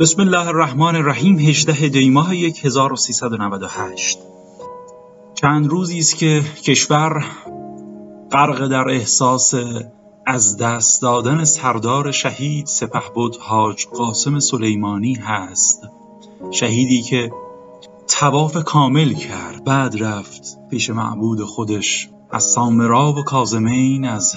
بسم الله الرحمن الرحیم 18 دیماه 1398 چند روزی است که کشور غرق در احساس از دست دادن سردار شهید سپهبد حاج قاسم سلیمانی هست. شهیدی که تواف کامل کرد بعد رفت پیش معبود خودش. از سامرا و کازمین از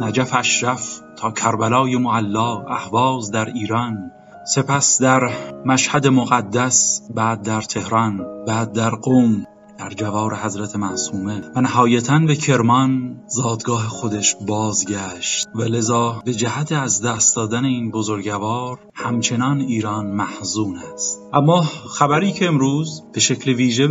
نجف اشرف تا کربلای معلا اهواز در ایران. سپس در مشهد مقدس بعد در تهران بعد در قوم در جوار حضرت معصومه و نهایتا به کرمان زادگاه خودش بازگشت. و لذا به جهت از دست دادن این بزرگوار همچنان ایران محزون است. اما خبری که امروز به شکل ویژه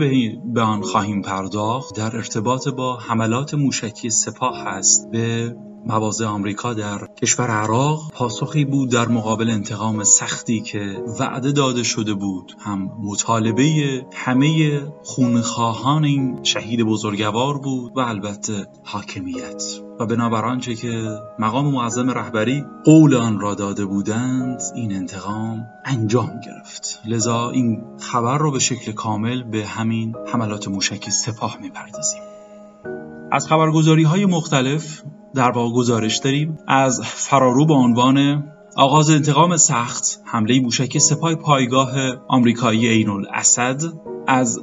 به آن خواهیم پرداخت در ارتباط با حملات موشکی سپاه است به مواضع آمریکا در کشور عراق پاسخی بود در مقابل انتقام سختی که وعده داده شده بود. هم مطالبه همه خونخواهان این شهید بزرگوار بود و البته حاکمیت. و بنابر آنچه که مقام معظم رهبری قول آن را داده بودند این انتقام انجام گرفت. لذا این خبر را به شکل کامل به همین حملات موشکی سپاه می‌پردازیم. از خبرگزاری های مختلف در واقع گزارش داریم. از فرارو به عنوان آغاز انتقام سخت حمله موشک سپاه پایگاه آمریکایی عین الاسد از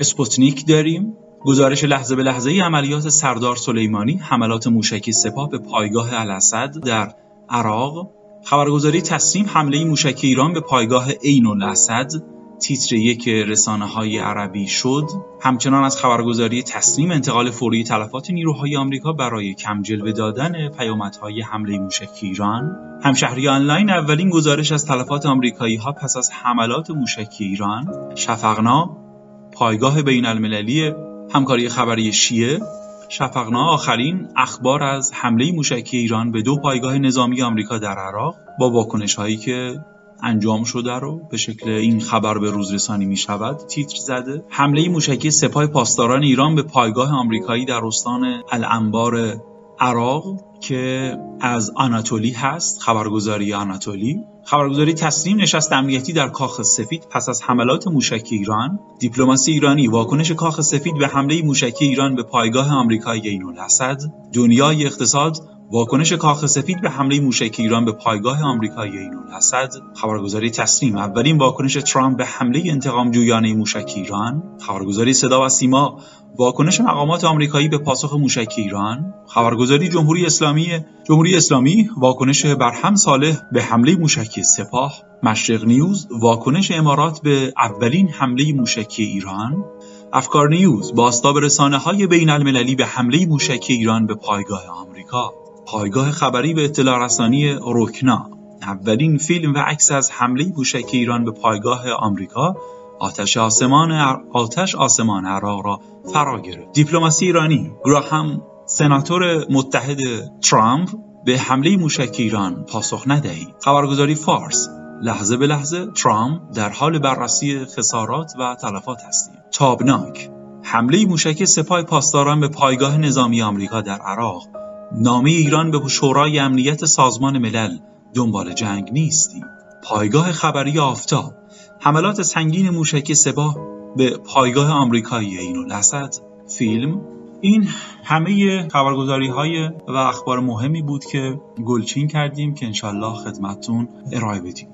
اسپوتنیک داریم. گزارش لحظه به لحظه ای عملیات سردار سلیمانی حملات موشکی سپاه به پایگاه الاسد در عراق. خبرگزاری تسلیم حمله موشکی ایران به پایگاه عین الاسد تیتر یک رسانه های عربی شد همچنان از خبرگزاری تسلیم انتقال فوری تلفات نیروهای آمریکا برای کم جلوه دادن پیامدهای حمله موشکی ایران. همشهری آنلاین اولین گزارش از تلفات آمریکایی ها پس از حملات موشکی ایران. شفقنا پایگاه بین المللی همکاری خبری شیعه. شفقنا آخرین اخبار از حمله موشکی ایران به دو پایگاه نظامی آمریکا در عراق با واکنش هایی که انجام شده رو به شکل این خبر به روز رسانی می شود تیتر زده. حمله موشکی سپاه پاسداران ایران به پایگاه آمریکایی در استان الانبار عراق که از آناتولی هست خبرگزاری آناتولی. خبرگزاری تسلیم نشست امنیتی در کاخ سفید پس از حملات موشکی ایران. دیپلماسی ایرانی واکنش کاخ سفید به حمله موشکی ایران به پایگاه آمریکایی عین الاسد دنیای اقتصاد واکنش کاخ سفید به حمله موشکی ایران به پایگاه آمریکایی عین الاسد خبرگزاری تسلیم اولین واکنش ترامپ به حمله انتقام جویانه موشکی ایران. خبرگزاری صدا و سیما واکنش مقامات آمریکایی به پاسخ موشکی ایران. خبرگزاری جمهوری اسلامی جمهوری اسلامی واکنش برهم صالح به حمله موشکی سپاه. مشرق نیوز واکنش امارات به اولین حمله موشکی ایران. افکار نیوز باستاب رسانه های بین المللی به حمله موشکی ایران به پایگاه آمریکا. پایگاه خبری به اطلاع رسانی روکنا اولین فیلم و عکس از حمله موشکی ایران به پایگاه آمریکا آتش آسمان آتش آسمان عراق را فرا گرفت. دیپلماسی ایرانی گراهام سناتور متحد ترامپ به حمله موشکی ایران پاسخ ندهید. خبرگزاری فارس لحظه به لحظه ترامپ در حال بررسی خسارات و تلفات هستیم. تابناک حمله موشکی سپاه پاسداران به پایگاه نظامی آمریکا در عراق. نامه ایران به شورای امنیت سازمان ملل دنبال جنگ نیستیم پایگاه خبری آفتاب حملات سنگین موشکی سپاه به پایگاه آمریکایی این الاسد. فیلم این همه خبرگزاری های و اخبار مهمی بود که گلچین کردیم که انشالله خدمتون ارائه بدیم.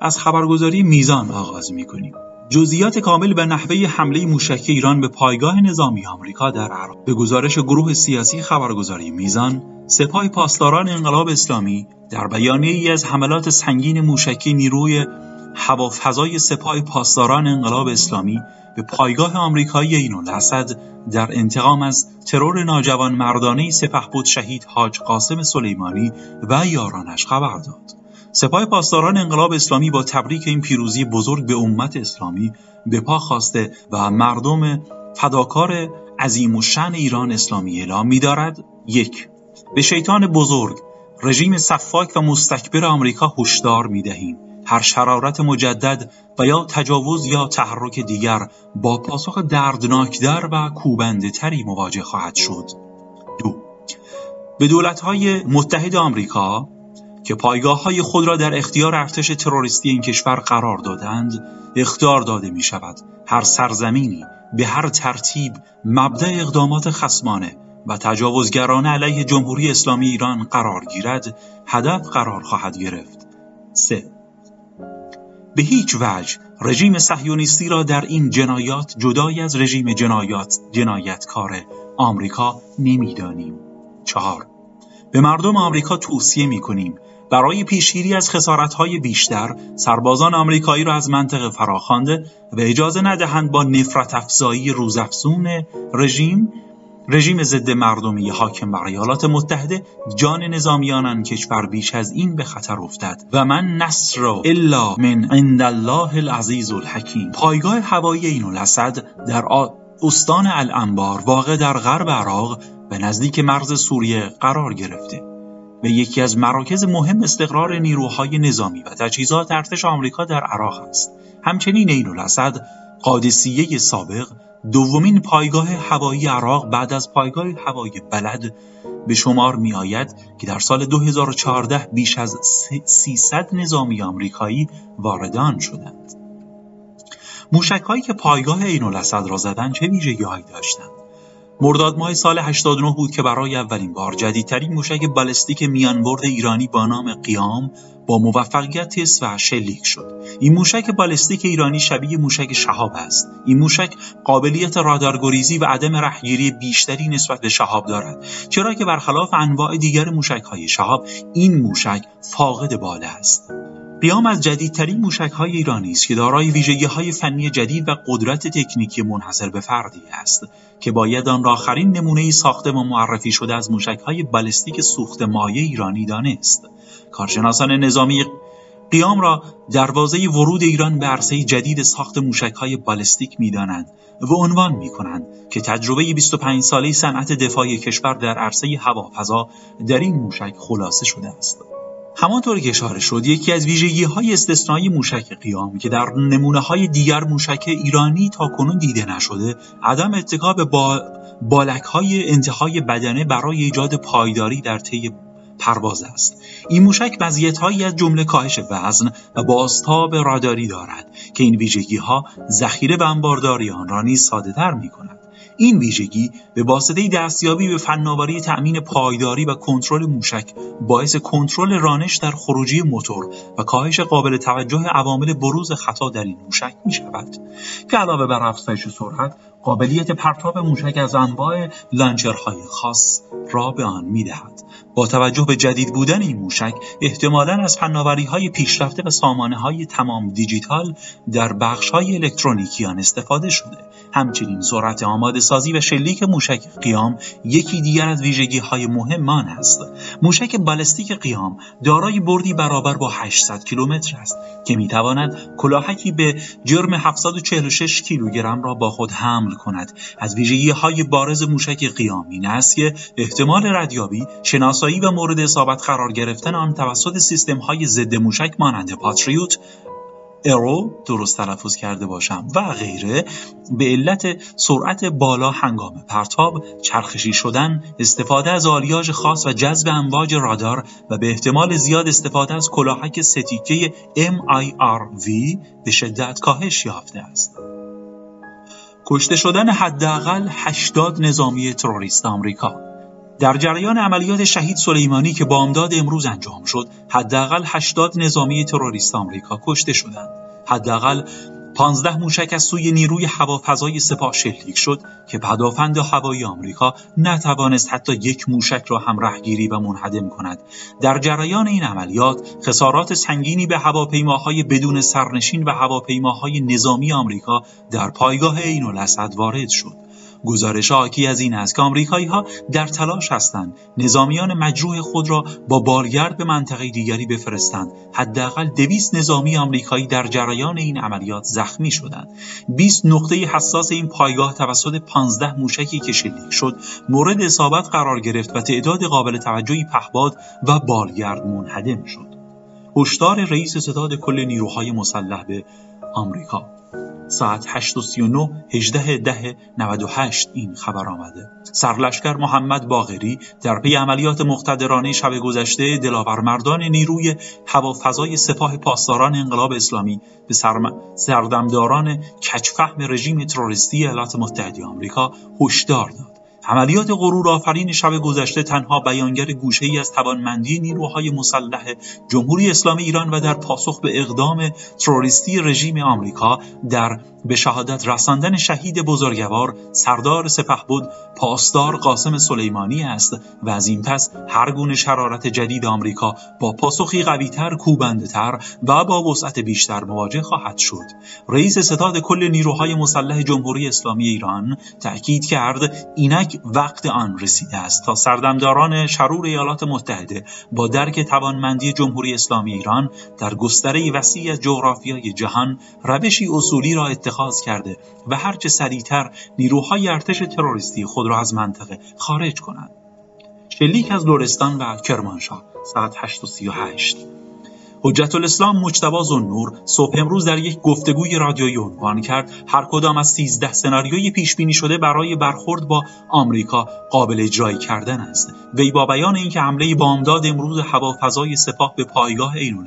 از خبرگزاری میزان آغاز می‌کنیم. جزئیات کامل به نحوه حمله موشکی ایران به پایگاه نظامی آمریکا در عراق به گزارش گروه سیاسی خبرگزاری میزان سپاه پاسداران انقلاب اسلامی در بیانیه ای از حملات سنگین موشکی نیروی هوافضای سپاه پاسداران انقلاب اسلامی به پایگاه آمریکایی این الاسد در انتقام از ترور ناجوان مردانه سپهبد شهید حاج قاسم سلیمانی و یارانش خبر داد. سپاه پاسداران انقلاب اسلامی با تبریک این پیروزی بزرگ به امت اسلامی به پا خواسته و مردم فداکار عظیم و شن ایران اسلامی اعلام می‌دارد یک به شیطان بزرگ رژیم صفاک و مستکبر آمریکا هشدار می‌دهیم هر شرارت مجدد و یا تجاوز یا تحرک دیگر با پاسخ دردناکتر و کوبنده تری مواجه خواهد شد. دو به دولت‌های متحد آمریکا که پایگاه های خود را در اختیار ارتش تروریستی این کشور قرار دادند اختیار داده می شود هر سرزمینی به هر ترتیب مبدع اقدامات خسمانه و تجاوزگرانه علیه جمهوری اسلامی ایران قرار گیرد هدف قرار خواهد گرفت 3. به هیچ وجه رژیم صهیونیستی را در این جنایات جدای از رژیم جنایات جنایتکار آمریکا نمی‌دانیم. چهار به مردم آمریکا توصیه می کنیم برای پیشگیری از خسارتهای بیشتر سربازان آمریکایی را از منطقه فراخوانده و اجازه ندهند با نفرت افزایی روزافزون رژیم رژیم ضد مردمی حاکم بر ایالات متحده جان نظامیان کشور بیش از این به خطر افتد. و من نصر الا من عند الله العزیز الحکیم. پایگاه هوایی این الاسد در استان الانبار واقع در غرب عراق و نزدیک مرز سوریه قرار گرفته. و یکی از مراکز مهم استقرار نیروهای نظامی و تجهیزات ارتش آمریکا در عراق است همچنین این الاسد قادسیه سابق دومین پایگاه هوایی عراق بعد از پایگاه هوایی بلد به شمار می آید که در سال 2014 بیش از 300 نظامی آمریکایی وارد آن شدند. موشک هایی که پایگاه عین الاسد را زدند چه ویژگیهایی داشتند؟ مرداد ماه سال 89 بود که برای اولین بار جدیدترین موشک بالستیک میانبرد ایرانی با نام قیام با موفقیت تست و شلیک شد. این موشک بالستیک ایرانی شبیه موشک شهاب است. این موشک قابلیت رادارگریزی و عدم رهگیری بیشتری نسبت به شهاب دارد. چرا که برخلاف انواع دیگر موشک های شهاب این موشک فاقد باله است. قیام از جدیدترین موشک‌های ایرانی است که دارای ویژگی‌های فنی جدید و قدرت تکنیکی منحصر به فردی است که باید آن را آخرین نمونه ساخته و معرفی شده از موشک‌های بالستیک سوخت مایع ایرانی دانست. کارشناسان نظامی قیام را دروازه ورود ایران به عرصه جدید ساخت موشک‌های بالستیک می‌دانند و عنوان می‌کنند که تجربه 25 ساله صنعت دفاعی کشور در عرصه هوافضا در این موشک خلاصه شده است. همانطور که اشاره شد یکی از ویژگی های استثنایی موشک قیام که در نمونه های دیگر موشک ایرانی تا کنون دیده نشده عدم اتکا به با بالک های انتهای بدنه برای ایجاد پایداری در طی پرواز است. این موشک هایی از جمله کاهش وزن و بازتاب راداری دارد که این ویژگی ها ذخیره و انبارداری آن را نیز ساده تر می کند این ویژگی به واسطه دستیابی به فناوری تأمین پایداری و کنترل موشک باعث کنترل رانش در خروجی موتور و کاهش قابل توجه عوامل بروز خطا در این موشک می شود که علاوه بر افزایش سرعت قابلیت پرتاب موشک از انواع لانچرهای خاص را به آن می دهد. با توجه به جدید بودن این موشک احتمالا از فناوری های پیشرفته و سامانه های تمام دیجیتال در بخش های الکترونیکی آن استفاده شده. همچنین سرعت آماده سازی و شلیک موشک قیام یکی دیگر از ویژگی های مهم آن است موشک بالستیک قیام دارای بردی برابر با 800 کیلومتر است که می‌تواند کلاهکی به جرم 746 کیلوگرم را با خود حمل کند. از ویژگی های بارز موشک قیام این است که احتمال ردیابی شناسایی و مورد اصابت قرار گرفتن آن توسط سیستم های ضد موشک مانند پاتریوت ارو درست تلفظ کرده باشم و غیره به علت سرعت بالا هنگام پرتاب چرخشی شدن استفاده از آلیاژ خاص و جذب امواج رادار و به احتمال زیاد استفاده از کلاهک ستیکه MIRV به شدت کاهش یافته است. کشته شدن حداقل 80 نظامی تروریست آمریکا. در جریان عملیات شهید سلیمانی که بامداد امروز انجام شد حداقل 80 نظامی تروریست آمریکا کشته شدند. حداقل پانزده موشک از سوی نیروی هوافضای سپاه شلیک شد که پدافند هوایی آمریکا نتوانست حتی یک موشک را هم رهگیری و منهدم کند. در جریان این عملیات خسارات سنگینی به هواپیماهای بدون سرنشین و هواپیماهای نظامی آمریکا در پایگاه عین الاسد وارد شد. گزارش حاکی از این است که آمریکایی ها در تلاش هستند نظامیان مجروح خود را با بالگرد به منطقه دیگری بفرستند. حداقل دویست نظامی آمریکایی در جریان این عملیات زخمی شدند. 20 نقطه حساس این پایگاه توسط 15 موشکی که شلیک شد مورد اصابت قرار گرفت و تعداد قابل توجهی پهباد و بالگرد منهدم شد. هشدار رئیس ستاد کل نیروهای مسلح به آمریکا ساعت 8:39 18 ده 98 این خبر آمده. سرلشکر محمد باغری در پی عملیات مقتدرانه شب گذشته دلاورمردان نیروی هوافضای سپاه پاسداران انقلاب اسلامی به سردمداران کچفهم رژیم تروریستی ایالات متحده آمریکا هشدار داد. عملیات غرور آفرین شب گذشته تنها بیانگر گوشه ای از توانمندی نیروهای مسلح جمهوری اسلامی ایران و در پاسخ به اقدام تروریستی رژیم آمریکا در به شهادت رساندن شهید بزرگوار سردار بود پاسدار قاسم سلیمانی است و از این پس هر گونه شرارت جدید آمریکا با پاسخی قویتر کوبندتر و با وسعت بیشتر مواجه خواهد شد. رئیس ستاد کل نیروهای مسلح جمهوری اسلامی ایران تأکید کرد اینک وقت آن رسیده است تا سردمداران شرور ایالات متحده با درک توانمندی جمهوری اسلامی ایران در گستره وسیع جغرافیای جهان روشی اصولی را اتخاذ کرده و هرچه سریعتر نیروهای ارتش تروریستی خود را از منطقه خارج کنند. شلیک از لورستان و کرمانشاه ساعت 8:38 حجت الاسلام مجتبی زنور صبح امروز در یک گفتگوی رادیویی عنوان کرد هر کدام از 13 سناریوی پیش بینی شده برای برخورد با آمریکا قابل اجرایی کردن است. وی با بیان اینکه حمله بامداد امروز هوافضای سپاه به پایگاه عین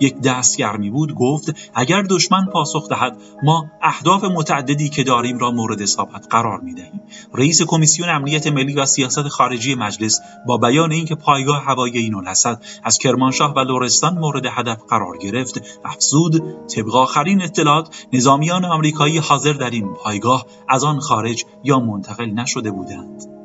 یک دستگرمی بود گفت اگر دشمن پاسخ دهد ما اهداف متعددی که داریم را مورد اصابت قرار می‌دهیم. رئیس کمیسیون امنیت ملی و سیاست خارجی مجلس با بیان اینکه پایگاه هوایی عین از کرمانشاه و لرستان مورد هدف قرار گرفت. افزود طبق آخرین اطلاعات نظامیان آمریکایی حاضر در این پایگاه از آن خارج یا منتقل نشده بودند.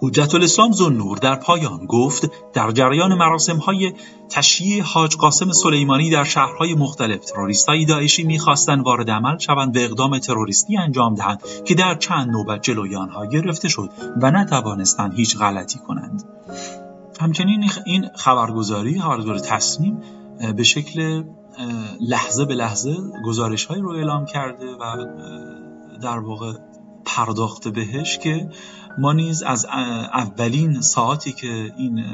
حجت الاسلام زنور در پایان گفت در جریان مراسم های تشییع حاج قاسم سلیمانی در شهرهای مختلف های داعشی می‌خواستند وارد عمل شوند به اقدام تروریستی انجام دهند که در چند نوبت جلوی آنها گرفته شد و نتوانستند هیچ غلطی کنند. همچنین این خبرگزاری خبرگزاری تصمیم به شکل لحظه به لحظه گزارش های رو اعلام کرده و در واقع پرداخته بهش که ما نیز از اولین ساعتی که این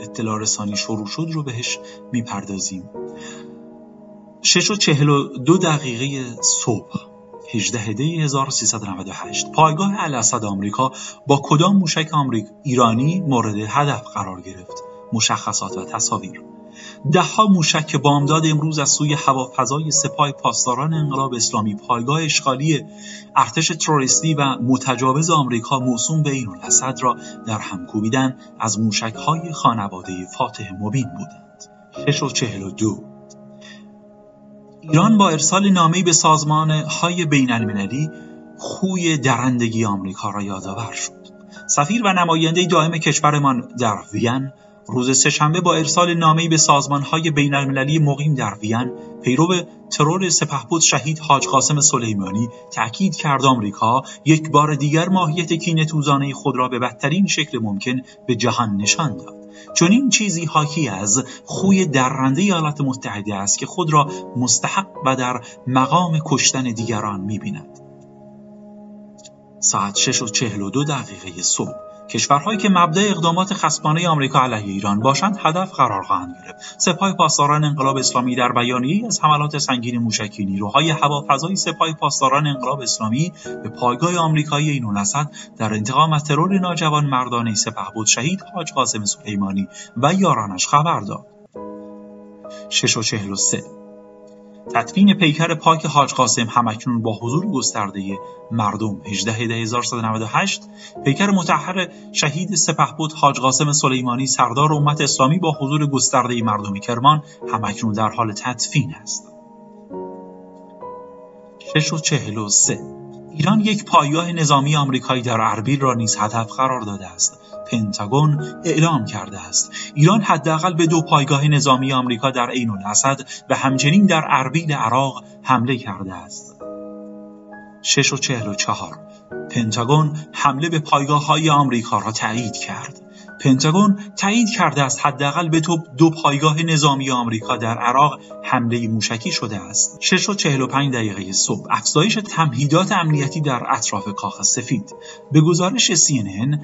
اطلاع رسانی شروع شد رو بهش می‌پردازیم. شش و چهل و دو دقیقه صبح. 18 دی 1398 پایگاه الاسد آمریکا با کدام موشک آمریک ایرانی مورد هدف قرار گرفت؟ مشخصات و تصاویر. دهها موشک بامداد امروز از سوی هوافضای سپاه پاسداران انقلاب اسلامی پایگاه اشغالی ارتش تروریستی و متجاوز آمریکا موسوم به این الاسد را در هم کوبیدن از موشک های خانواده فاتح مبین بودند. 6 و 42 ایران با ارسال نامه‌ای به های بین المللی خوی درندگی آمریکا را یادآور شد. سفیر و نماینده دائم کشورمان در وین روز سهشنبه با ارسال نامه‌ای به های بین المللی مقیم در وین پیرو ترور سپهبد شهید حاج قاسم سلیمانی تأکید کرد آمریکا یک بار دیگر ماهیت کینه خود را به بدترین شکل ممکن به جهان نشان داد. چون این چیزی حاکی از خوی درنده ایالات متحده است که خود را مستحق و در مقام کشتن دیگران می‌بیند. ساعت 6 و 42 دقیقه صبح کشورهایی که مبدع اقدامات خصمانه آمریکا علیه ایران باشند هدف قرار خواهند گرفت. سپاه پاسداران انقلاب اسلامی در بیانیه‌ای از حملات سنگین موشکی نیروهای هوافضای سپاه پاسداران انقلاب اسلامی به پایگاه آمریکایی این در انتقام از ترور ناجوان مردانه بود شهید حاج قاسم سلیمانی و یارانش خبر داد. 6 و 43 تدفین پیکر پاک حاج قاسم همکنون با حضور گسترده مردم. 18 پیکر متحر شهید سپهبد حاج قاسم سلیمانی سردار امت اسلامی با حضور گسترده مردم کرمان همکنون در حال تدفین است. 6 و ایران یک پایگاه نظامی آمریکایی در اربیل را نیز هدف قرار داده است. پنتاگون اعلام کرده است. ایران حداقل به دو پایگاه نظامی آمریکا در عین الاسد و همچنین در اربیل عراق حمله کرده است. 6 و 44 پنتاگون حمله به پایگاه های آمریکا را تایید کرد. پنتاگون تایید کرده است حداقل به تو دو پایگاه نظامی آمریکا در عراق حمله موشکی شده است. 6 و 45 دقیقه صبح. افزایش تمهیدات امنیتی در اطراف کاخ سفید. به گزارش CNN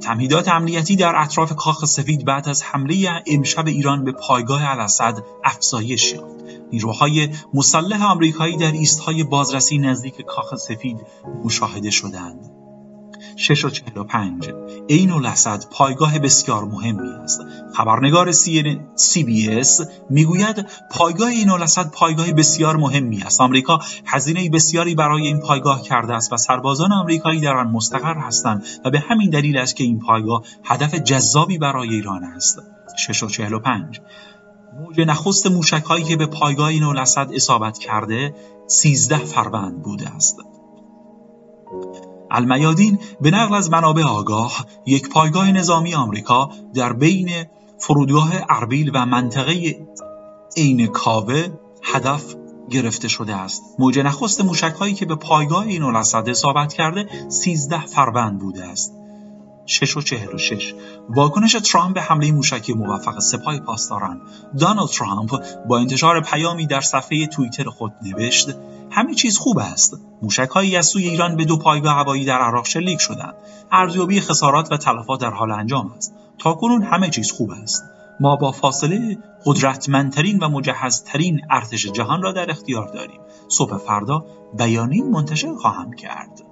تمهیدات امنیتی در اطراف کاخ سفید بعد از حمله امشب ایران به پایگاه الاسد افزایش یافت. نیروهای مسلح آمریکایی در ایستهای بازرسی نزدیک کاخ سفید مشاهده شدند. 6 و 45 این الاسد پایگاه بسیار مهمی است. خبرنگار سی بی اس می‌گوید پایگاه این الاسد پایگاه بسیار مهمی است. آمریکا هزینه بسیاری برای این پایگاه کرده است و سربازان آمریکایی در آن مستقر هستند و به همین دلیل است که این پایگاه هدف جذابی برای ایران است. 6 و 45 موج نخست موشک هایی که به پایگاه این اصابت کرده 13 فروند بوده است. المیادین به نقل از منابع آگاه یک پایگاه نظامی آمریکا در بین فرودگاه اربیل و منطقه عین کاوه هدف گرفته شده است. موج نخست موشک هایی که به پایگاه این الاسد اصابت کرده 13 فروند بوده است. 6 و 46 واکنش ترامپ به حمله موشکی موفق سپاه پاسداران. دانالد ترامپ با انتشار پیامی در صفحه توییتر خود نوشت همه چیز خوب است. موشکهایی از سوی ایران به دو پایگاه هوایی در عراق شلیک شدند. ارزیابی خسارات و تلفات در حال انجام است. تاکنون همه چیز خوب است. ما با فاصله قدرتمندترین و مجهزترین ارتش جهان را در اختیار داریم. صبح فردا بیانیه منتشر خواهم کرد.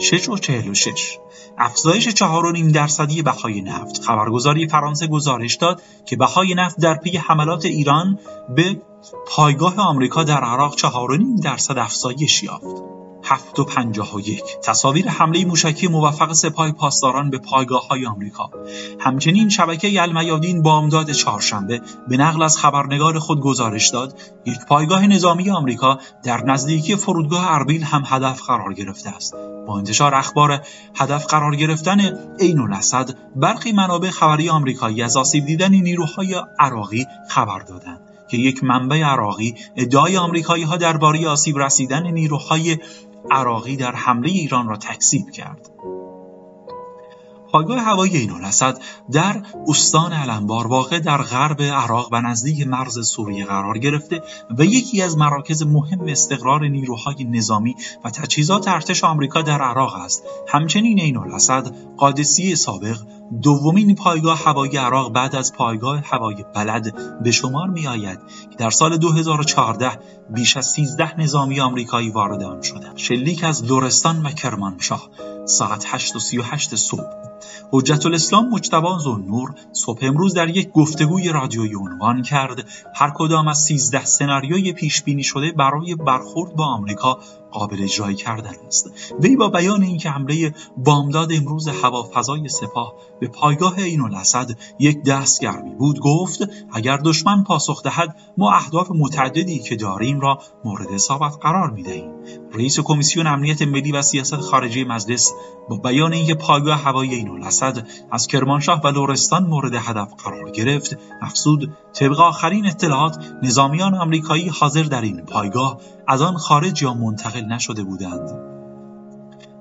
6 و 46 افزایش 4.5 درصدی بهای نفت خبرگزاری فرانسه گزارش داد که بهای نفت در پی حملات ایران به پایگاه آمریکا در عراق 4.5 درصد افزایش یافت. هفت و پنجاه و یک. تصاویر حمله موشکی موفق سپاه پاسداران به پایگاه های آمریکا. همچنین شبکه المیادین بامداد چهارشنبه به نقل از خبرنگار خود گزارش داد یک پایگاه نظامی آمریکا در نزدیکی فرودگاه اربیل هم هدف قرار گرفته است. با انتشار اخبار هدف قرار گرفتن عین الاسد برخی منابع خبری آمریکایی از آسیب دیدن نیروهای عراقی خبر دادند که یک منبع عراقی ادعای آمریکایی ها درباره آسیب رسیدن نیروهای عراقی در حمله ایران را تکذیب کرد. پایگاه هوایی این الاسد در استان علمبار واقع در غرب عراق و نزدیک مرز سوریه قرار گرفته و یکی از مراکز مهم استقرار نیروهای نظامی و تجهیزات ارتش آمریکا در عراق است همچنین این الاسد قادسیه سابق دومین پایگاه هوایی عراق بعد از پایگاه هوایی بلد به شمار می آید که در سال 2014 بیش از 13 نظامی آمریکایی وارد آن شدند. شلیک از لورستان و کرمانشاه ساعت 8 و 38 صبح حجت الاسلام مجتبا زنور صبح امروز در یک گفتگوی رادیویی عنوان کرد. هر کدام از 13 سناریوی پیش بینی شده برای برخورد با آمریکا قابل اجرایی کردن است. وی با بیان اینکه حمله بامداد امروز هوافضای سپاه به پایگاه این الاسد یک دستگرمی بود گفت اگر دشمن پاسخ دهد ما اهداف متعددی که داریم را مورد اصابت قرار می دهیم رئیس کمیسیون امنیت ملی و سیاست خارجی مجلس با بیان اینکه پایگاه هوایی این الاسد از کرمانشاه و لورستان مورد هدف قرار گرفت. افزود طبق آخرین اطلاعات نظامیان آمریکایی حاضر در این پایگاه از آن خارج یا منتقل نشده بودند.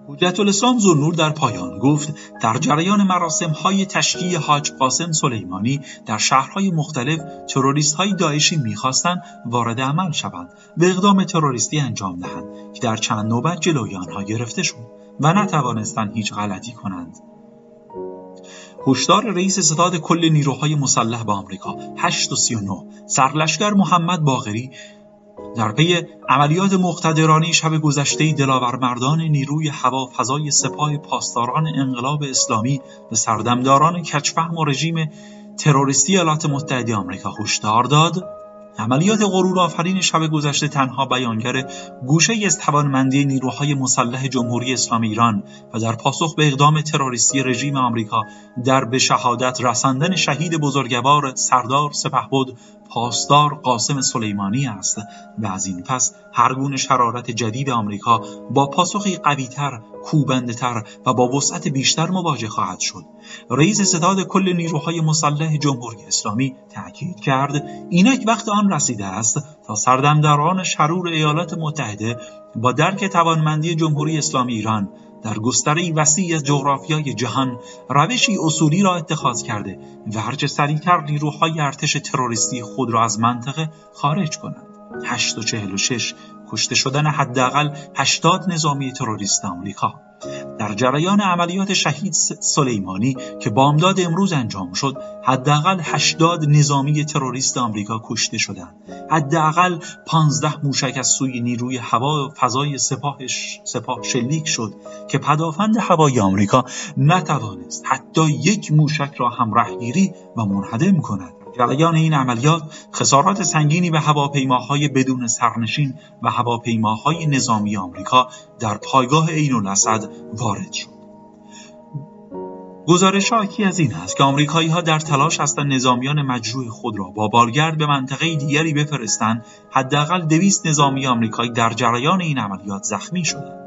حجت الاسلام زنور در پایان گفت در جریان مراسم های تشکیه حاج قاسم سلیمانی در شهرهای مختلف تروریست های داعشی می‌خواستند وارد عمل شوند و اقدام تروریستی انجام دهند که در چند نوبت جلوی آنها گرفته شد و نتوانستند هیچ غلطی کنند. هشدار رئیس ستاد کل نیروهای مسلح به آمریکا. 839 سرلشکر محمد باغری در پی عملیات مقتدرانه شب گذشته دلاورمردان نیروی هوافضای سپاه پاسداران انقلاب اسلامی به سردمداران کچفهم و رژیم تروریستی ایالات متحده آمریکا هشدار داد. عملیات غرور آفرین شب گذشته تنها بیانگر گوشه از توانمندی نیروهای مسلح جمهوری اسلامی ایران و در پاسخ به اقدام تروریستی رژیم آمریکا در به شهادت رساندن شهید بزرگوار سردار سپهبد پاسدار قاسم سلیمانی است و از این پس هر گونه شرارت جدید آمریکا با پاسخی قویتر، کوبندهتر و با وسعت بیشتر مواجه خواهد شد. رئیس ستاد کل نیروهای مسلح جمهوری اسلامی تاکید کرد اینک وقت آن رسیده است تا سردمداران شرور ایالات متحده با درک توانمندی جمهوری اسلامی ایران در گستره وسیع جغرافیای جهان روشی اصولی را اتخاذ کرده و هرچه سریعتر نیروهای ارتش تروریستی خود را از منطقه خارج کنند. 846 کشته شدن حداقل 80 نظامی تروریست آمریکا در جریان عملیات شهید سلیمانی که بامداد امروز انجام شد حداقل 80 نظامی تروریست آمریکا کشته شدند. حداقل 15 موشک از سوی نیروی هوا فضای سپاهش سپاه شلیک شد که پدافند هوای آمریکا نتوانست حتی یک موشک را هم رهگیری و منهدم کند. جریان این عملیات خسارات سنگینی به هواپیماهای بدون سرنشین و هواپیماهای نظامی آمریکا در پایگاه عین الاسد وارد شد. گزارش حاکی از این است که آمریکایی ها در تلاش هستند نظامیان مجروح خود را با بالگرد به منطقه دیگری بفرستند حداقل دویست نظامی آمریکایی در جریان این عملیات زخمی شدند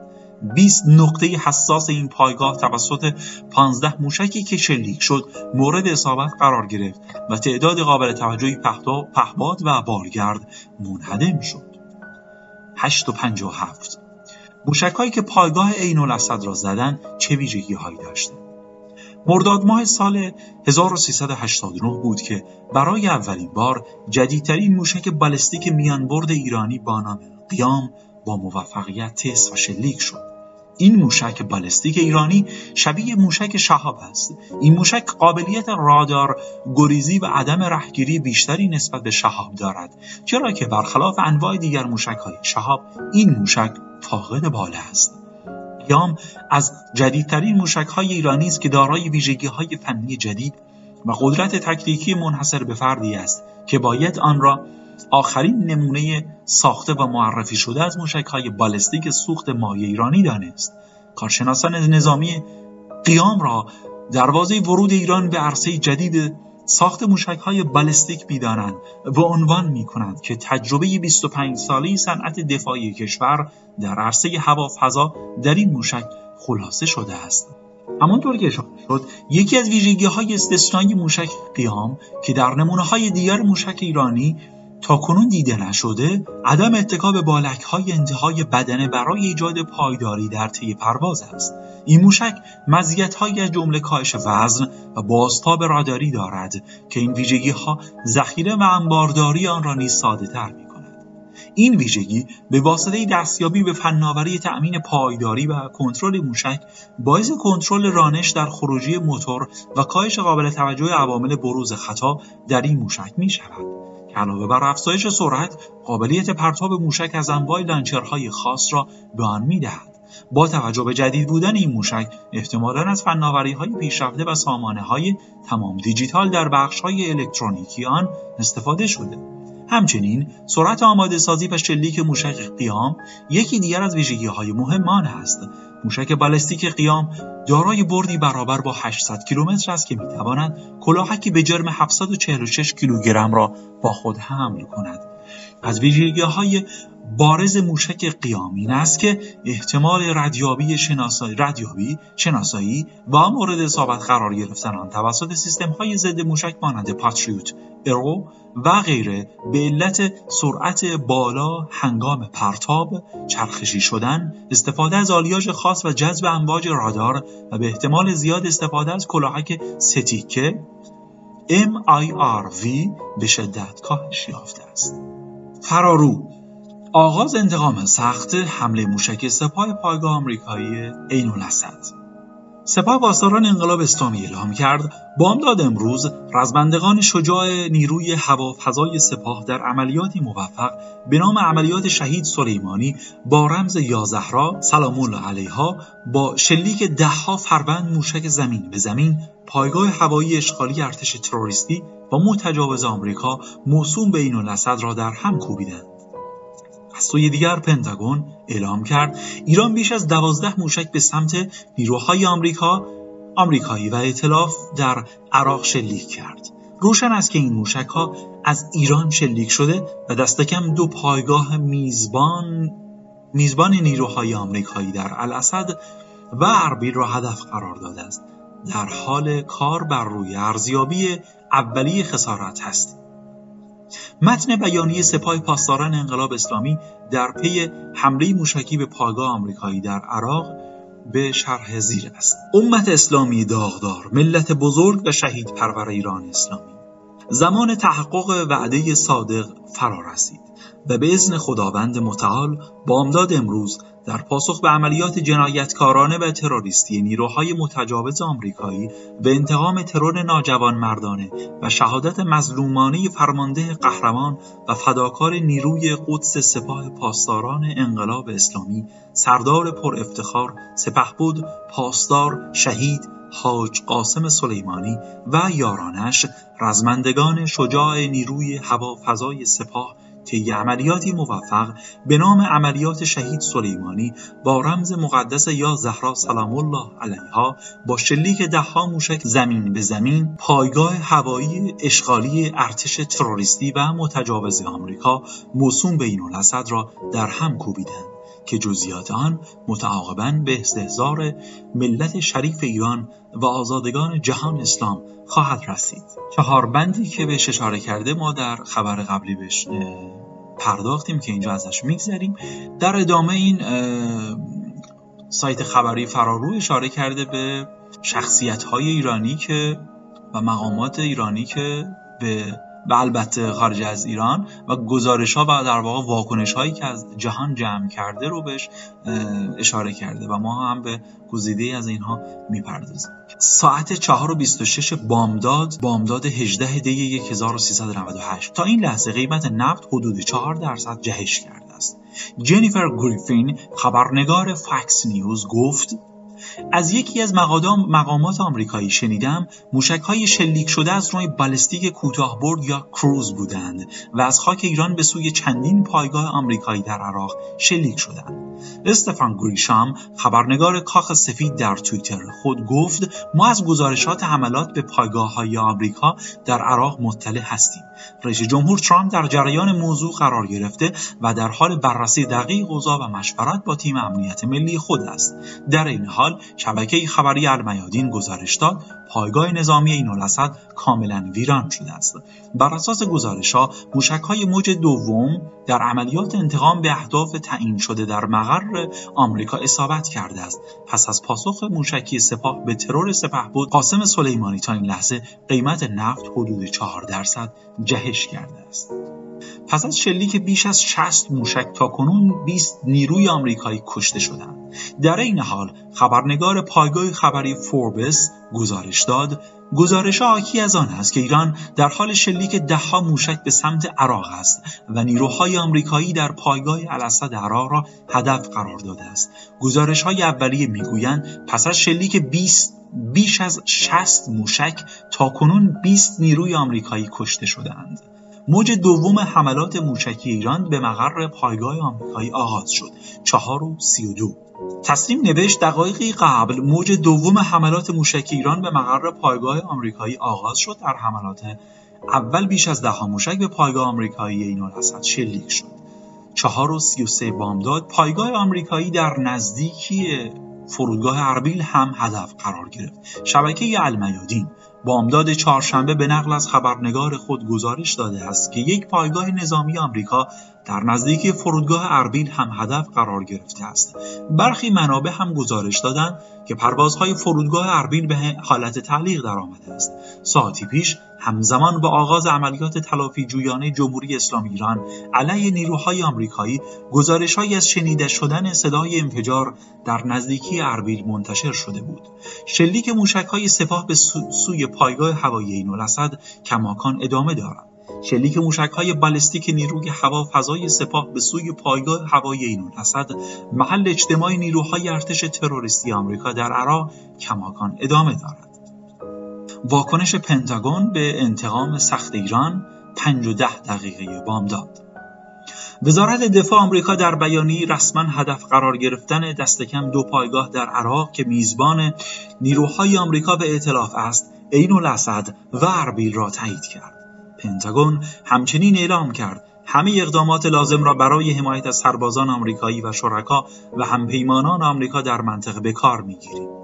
20 نقطه حساس این پایگاه توسط 15 موشکی که شلیک شد مورد اصابت قرار گرفت و تعداد قابل توجهی پهباد و بارگرد منهدم شد. 8 و 57 موشک هایی که پایگاه عین الاسد را زدن چه ویژگی هایی داشتند؟ مرداد ماه سال 1389 بود که برای اولین بار جدیدترین موشک بالستیک میانبرد ایرانی با نام قیام با موفقیت تست و شلیک شد. این موشک بالستیک ایرانی شبیه موشک شهاب است. این موشک قابلیت رادار گریزی و عدم رهگیری بیشتری نسبت به شهاب دارد چرا که برخلاف انواع دیگر موشک های شهاب این موشک فاقد باله است. قیام از جدیدترین موشک های ایرانی است که دارای ویژگی های فنی جدید و قدرت تکتیکی منحصر به فردی است که باید آن را آخرین نمونه ساخته و معرفی شده از های بالستیک سوخت مایع ایرانی دانست. کارشناسان نظامی قیام را دروازه ورود ایران به عرصه جدید ساخت های بالستیک می‌دانند و عنوان می کنند که تجربه 25 ساله صنعت دفاعی کشور در عرصه هوا فضا در این موشک خلاصه شده است. همانطور که اشاره شد یکی از ویژگی های استثنایی موشک قیام که در نمونه های دیگر موشک ایرانی تا کنون دیده نشده عدم اتکا به بالک های انتهای بدنه برای ایجاد پایداری در طی پرواز است این موشک مزیت از جمله کاهش وزن و بازتاب راداری دارد که این ویژگی ها ذخیره و انبارداری آن را نیز ساده تر می کند. این ویژگی به واسطه دستیابی به فناوری تأمین پایداری و کنترل موشک باعث کنترل رانش در خروجی موتور و کاهش قابل توجه عوامل بروز خطا در این موشک می شود. علاوه بر افزایش سرعت قابلیت پرتاب موشک از انواع لانچرهای خاص را به آن می‌دهد. با توجه به جدید بودن این موشک احتمالا از فناوری های پیشرفته و سامانه های تمام دیجیتال در بخش های الکترونیکی آن استفاده شده. همچنین سرعت آماده سازی و شلیک موشک قیام یکی دیگر از ویژگی های مهم آن است موشک بالستیک قیام دارای بردی برابر با 800 کیلومتر است که می‌تواند کلاهکی به جرم 746 کیلوگرم را با خود حمل کند. از ویژگی های بارز موشک قیام این است که احتمال ردیابی شناسایی, ردیابی شناسایی و مورد اصابت قرار گرفتن آن توسط سیستم های ضد موشک مانند پاتریوت ارو و غیره به علت سرعت بالا هنگام پرتاب چرخشی شدن استفاده از آلیاژ خاص و جذب امواج رادار و به احتمال زیاد استفاده از کلاهک ستیکه MIRV به شدت کاهش یافته است. فرارو. آغاز انتقام سخت حمله موشک سپاه پایگاه آمریکایی عین الاسد. سپاه پاسداران انقلاب اسلامی اعلام کرد بامداد امروز رزمندگان شجاع نیروی هوافضای سپاه در عملیاتی موفق به نام عملیات شهید سلیمانی با رمز یازهرا سلام الله علیها با شلیک دهها فروند موشک زمین به زمین پایگاه هوایی اشغالی ارتش تروریستی با متجاوز آمریکا موسوم به این الاسد را در هم کوبیدند. از سوی دیگر پنتاگون اعلام کرد ایران بیش از دوازده موشک به سمت نیروهای آمریکا آمریکایی و اطلاف در عراق شلیک کرد. روشن است که این موشک ها از ایران شلیک شده و دست کم دو پایگاه میزبان میزبان نیروهای آمریکایی در الاسد و اربیل را هدف قرار داده است. در حال کار بر روی ارزیابی اولیه خسارت هستیم متن بیانیه سپاه پاسداران انقلاب اسلامی در پی حمله موشکی به پایگاه آمریکایی در عراق به شرح زیر است. امت اسلامی داغدار ملت بزرگ و شهید پرور ایران اسلامی. زمان تحقق وعده صادق فرا رسید و به ازن خداوند متعال بامداد امروز در پاسخ به عملیات جنایتکارانه و تروریستی نیروهای متجاوز آمریکایی به انتقام ترور ناجوان مردانه و شهادت مظلومانه فرمانده قهرمان و فداکار نیروی قدس سپاه پاسداران انقلاب اسلامی سردار پر افتخار سپهبد پاسدار شهید حاج قاسم سلیمانی و یارانش رزمندگان شجاع نیروی هوافضای سپاه طی عملیاتی موفق به نام عملیات شهید سلیمانی با رمز مقدس یا زهرا سلام الله علیها با شلیک دهها موشک زمین به زمین پایگاه هوایی اشغالی ارتش تروریستی و متجاوز آمریکا موسوم به این را در هم کوبیدند. که جزئیات آن متعاقبا به استحضار ملت شریف ایران و آزادگان جهان اسلام خواهد رسید. چهار بندی که بهش اشاره کرده ما در خبر قبلی بهش پرداختیم که اینجا ازش میگذریم. در ادامه این سایت خبری فرارو اشاره کرده به شخصیت های ایرانی که و مقامات ایرانی که به و البته خارج از ایران و گزارش ها و در واقع واکنش هایی که از جهان جمع کرده رو بهش اشاره کرده و ما هم به گزیده از اینها می‌پردازیم. ساعت 4 و 26 بامداد بامداد 18 دی 1398 تا این لحظه قیمت نفت حدود 4 درصد جهش کرده است. جنیفر گریفین خبرنگار فکس نیوز گفت از یکی از مقامات آمریکایی شنیدم موشک های شلیک شده از نوع بالستیک کوتاه برد یا کروز بودند و از خاک ایران به سوی چندین پایگاه آمریکایی در عراق شلیک شدند. استفان گریشام خبرنگار کاخ سفید در توییتر خود گفت ما از گزارشات حملات به پایگاه های آمریکا در عراق مطلع هستیم. رئیس جمهور ترامپ در جریان موضوع قرار گرفته و در حال بررسی دقیق اوضاع و مشورت با تیم امنیت ملی خود است. در این حال شبکه خبری المیادین گزارش داد پایگاه نظامی این الاسد کاملا ویران شده است بر اساس گزارش ها موشک های موج دوم در عملیات انتقام به اهداف تعیین شده در مقر آمریکا اصابت کرده است. پس از پاسخ موشکی سپاه به ترور سپهبد قاسم سلیمانی تا این لحظه قیمت نفت حدود 4 درصد جهش کرده است. پس از شلیک بیش از 60 موشک تا کنون 20 نیروی آمریکایی کشته شدند. در این حال خبرنگار پایگاه خبری فوربس گزارش داد گزارش آکی از آن است که ایران در حال شلیک دهها موشک به سمت عراق است و نیروهای آمریکایی در پایگاه الاسد عراق را هدف قرار داده است. گزارش های اولیه می‌گویند پس از شلیک 20 بیش از 60 موشک تا کنون 20 نیروی آمریکایی کشته شدند موج دوم حملات موشکی ایران به مقر پایگاه آمریکایی آغاز شد. چهار و سی و دو. تصمیم نوشت دقایقی قبل موج دوم حملات موشکی ایران به مقر پایگاه آمریکایی آغاز شد. در حملات اول بیش از ده موشک به پایگاه آمریکایی این الاسد شلیک شد. چهار و سی و سه بامداد پایگاه آمریکایی در نزدیکی فرودگاه اربیل هم هدف قرار گرفت. شبکه المیادین بامداد چهارشنبه به نقل از خبرنگار خود گزارش داده است که یک پایگاه نظامی آمریکا در نزدیکی فرودگاه اربیل هم هدف قرار گرفته است. برخی منابع هم گزارش دادند که پروازهای فرودگاه اربیل به حالت تعلیق درآمده است. ساعتی پیش همزمان با آغاز عملیات تلافی جویانه جمهوری اسلامی ایران علیه نیروهای آمریکایی گزارشهایی از شنیده شدن صدای انفجار در نزدیکی اربیل منتشر شده بود. شلیک موشکهای سپاه به سوی پایگاه هوایی این الاسد کماکان ادامه دارد. شلیک های بالستیک نیروی هوا فضای سپاه به سوی پایگاه هوایی این الاسد محل اجتماع نیروهای ارتش تروریستی آمریکا در عراق کماکان ادامه دارد واکنش پنتاگون به انتقام سخت ایران پنج و ده دقیقه بامداد وزارت دفاع آمریکا در بیانی رسما هدف قرار گرفتن دست کم دو پایگاه در عراق که میزبان نیروهای آمریکا به ائتلاف است عین الاسد و اربیل را تایید کرد. پنتاگون همچنین اعلام کرد همه اقدامات لازم را برای حمایت از سربازان آمریکایی و شرکا و همپیمانان آمریکا در منطقه به کار می‌گیریم.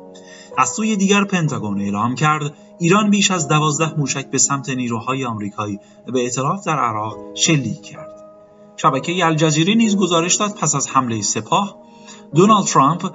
از سوی دیگر پنتاگون اعلام کرد ایران بیش از دوازده موشک به سمت نیروهای آمریکایی به اعتراف در عراق شلیک کرد. شبکه الجزیره نیز گزارش داد پس از حمله سپاه دونالد ترامپ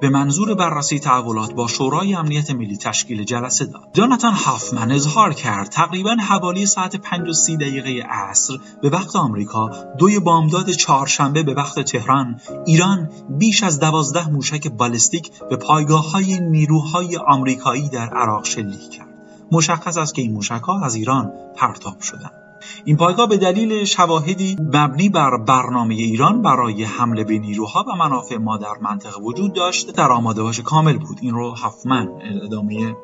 به منظور بررسی تحولات با شورای امنیت ملی تشکیل جلسه داد. جاناتان هافمن اظهار کرد تقریبا حوالی ساعت 5 و 30 دقیقه عصر به وقت آمریکا دوی بامداد چهارشنبه به وقت تهران ایران بیش از دوازده موشک بالستیک به پایگاه های نیروهای آمریکایی در عراق شلیک کرد. مشخص است که این موشک ها از ایران پرتاب شدند. این پایگاه به دلیل شواهدی مبنی بر برنامه ایران برای حمله به نیروها و منافع ما در منطقه وجود داشت. در آماده باش کامل بود. این رو هفمن ادامه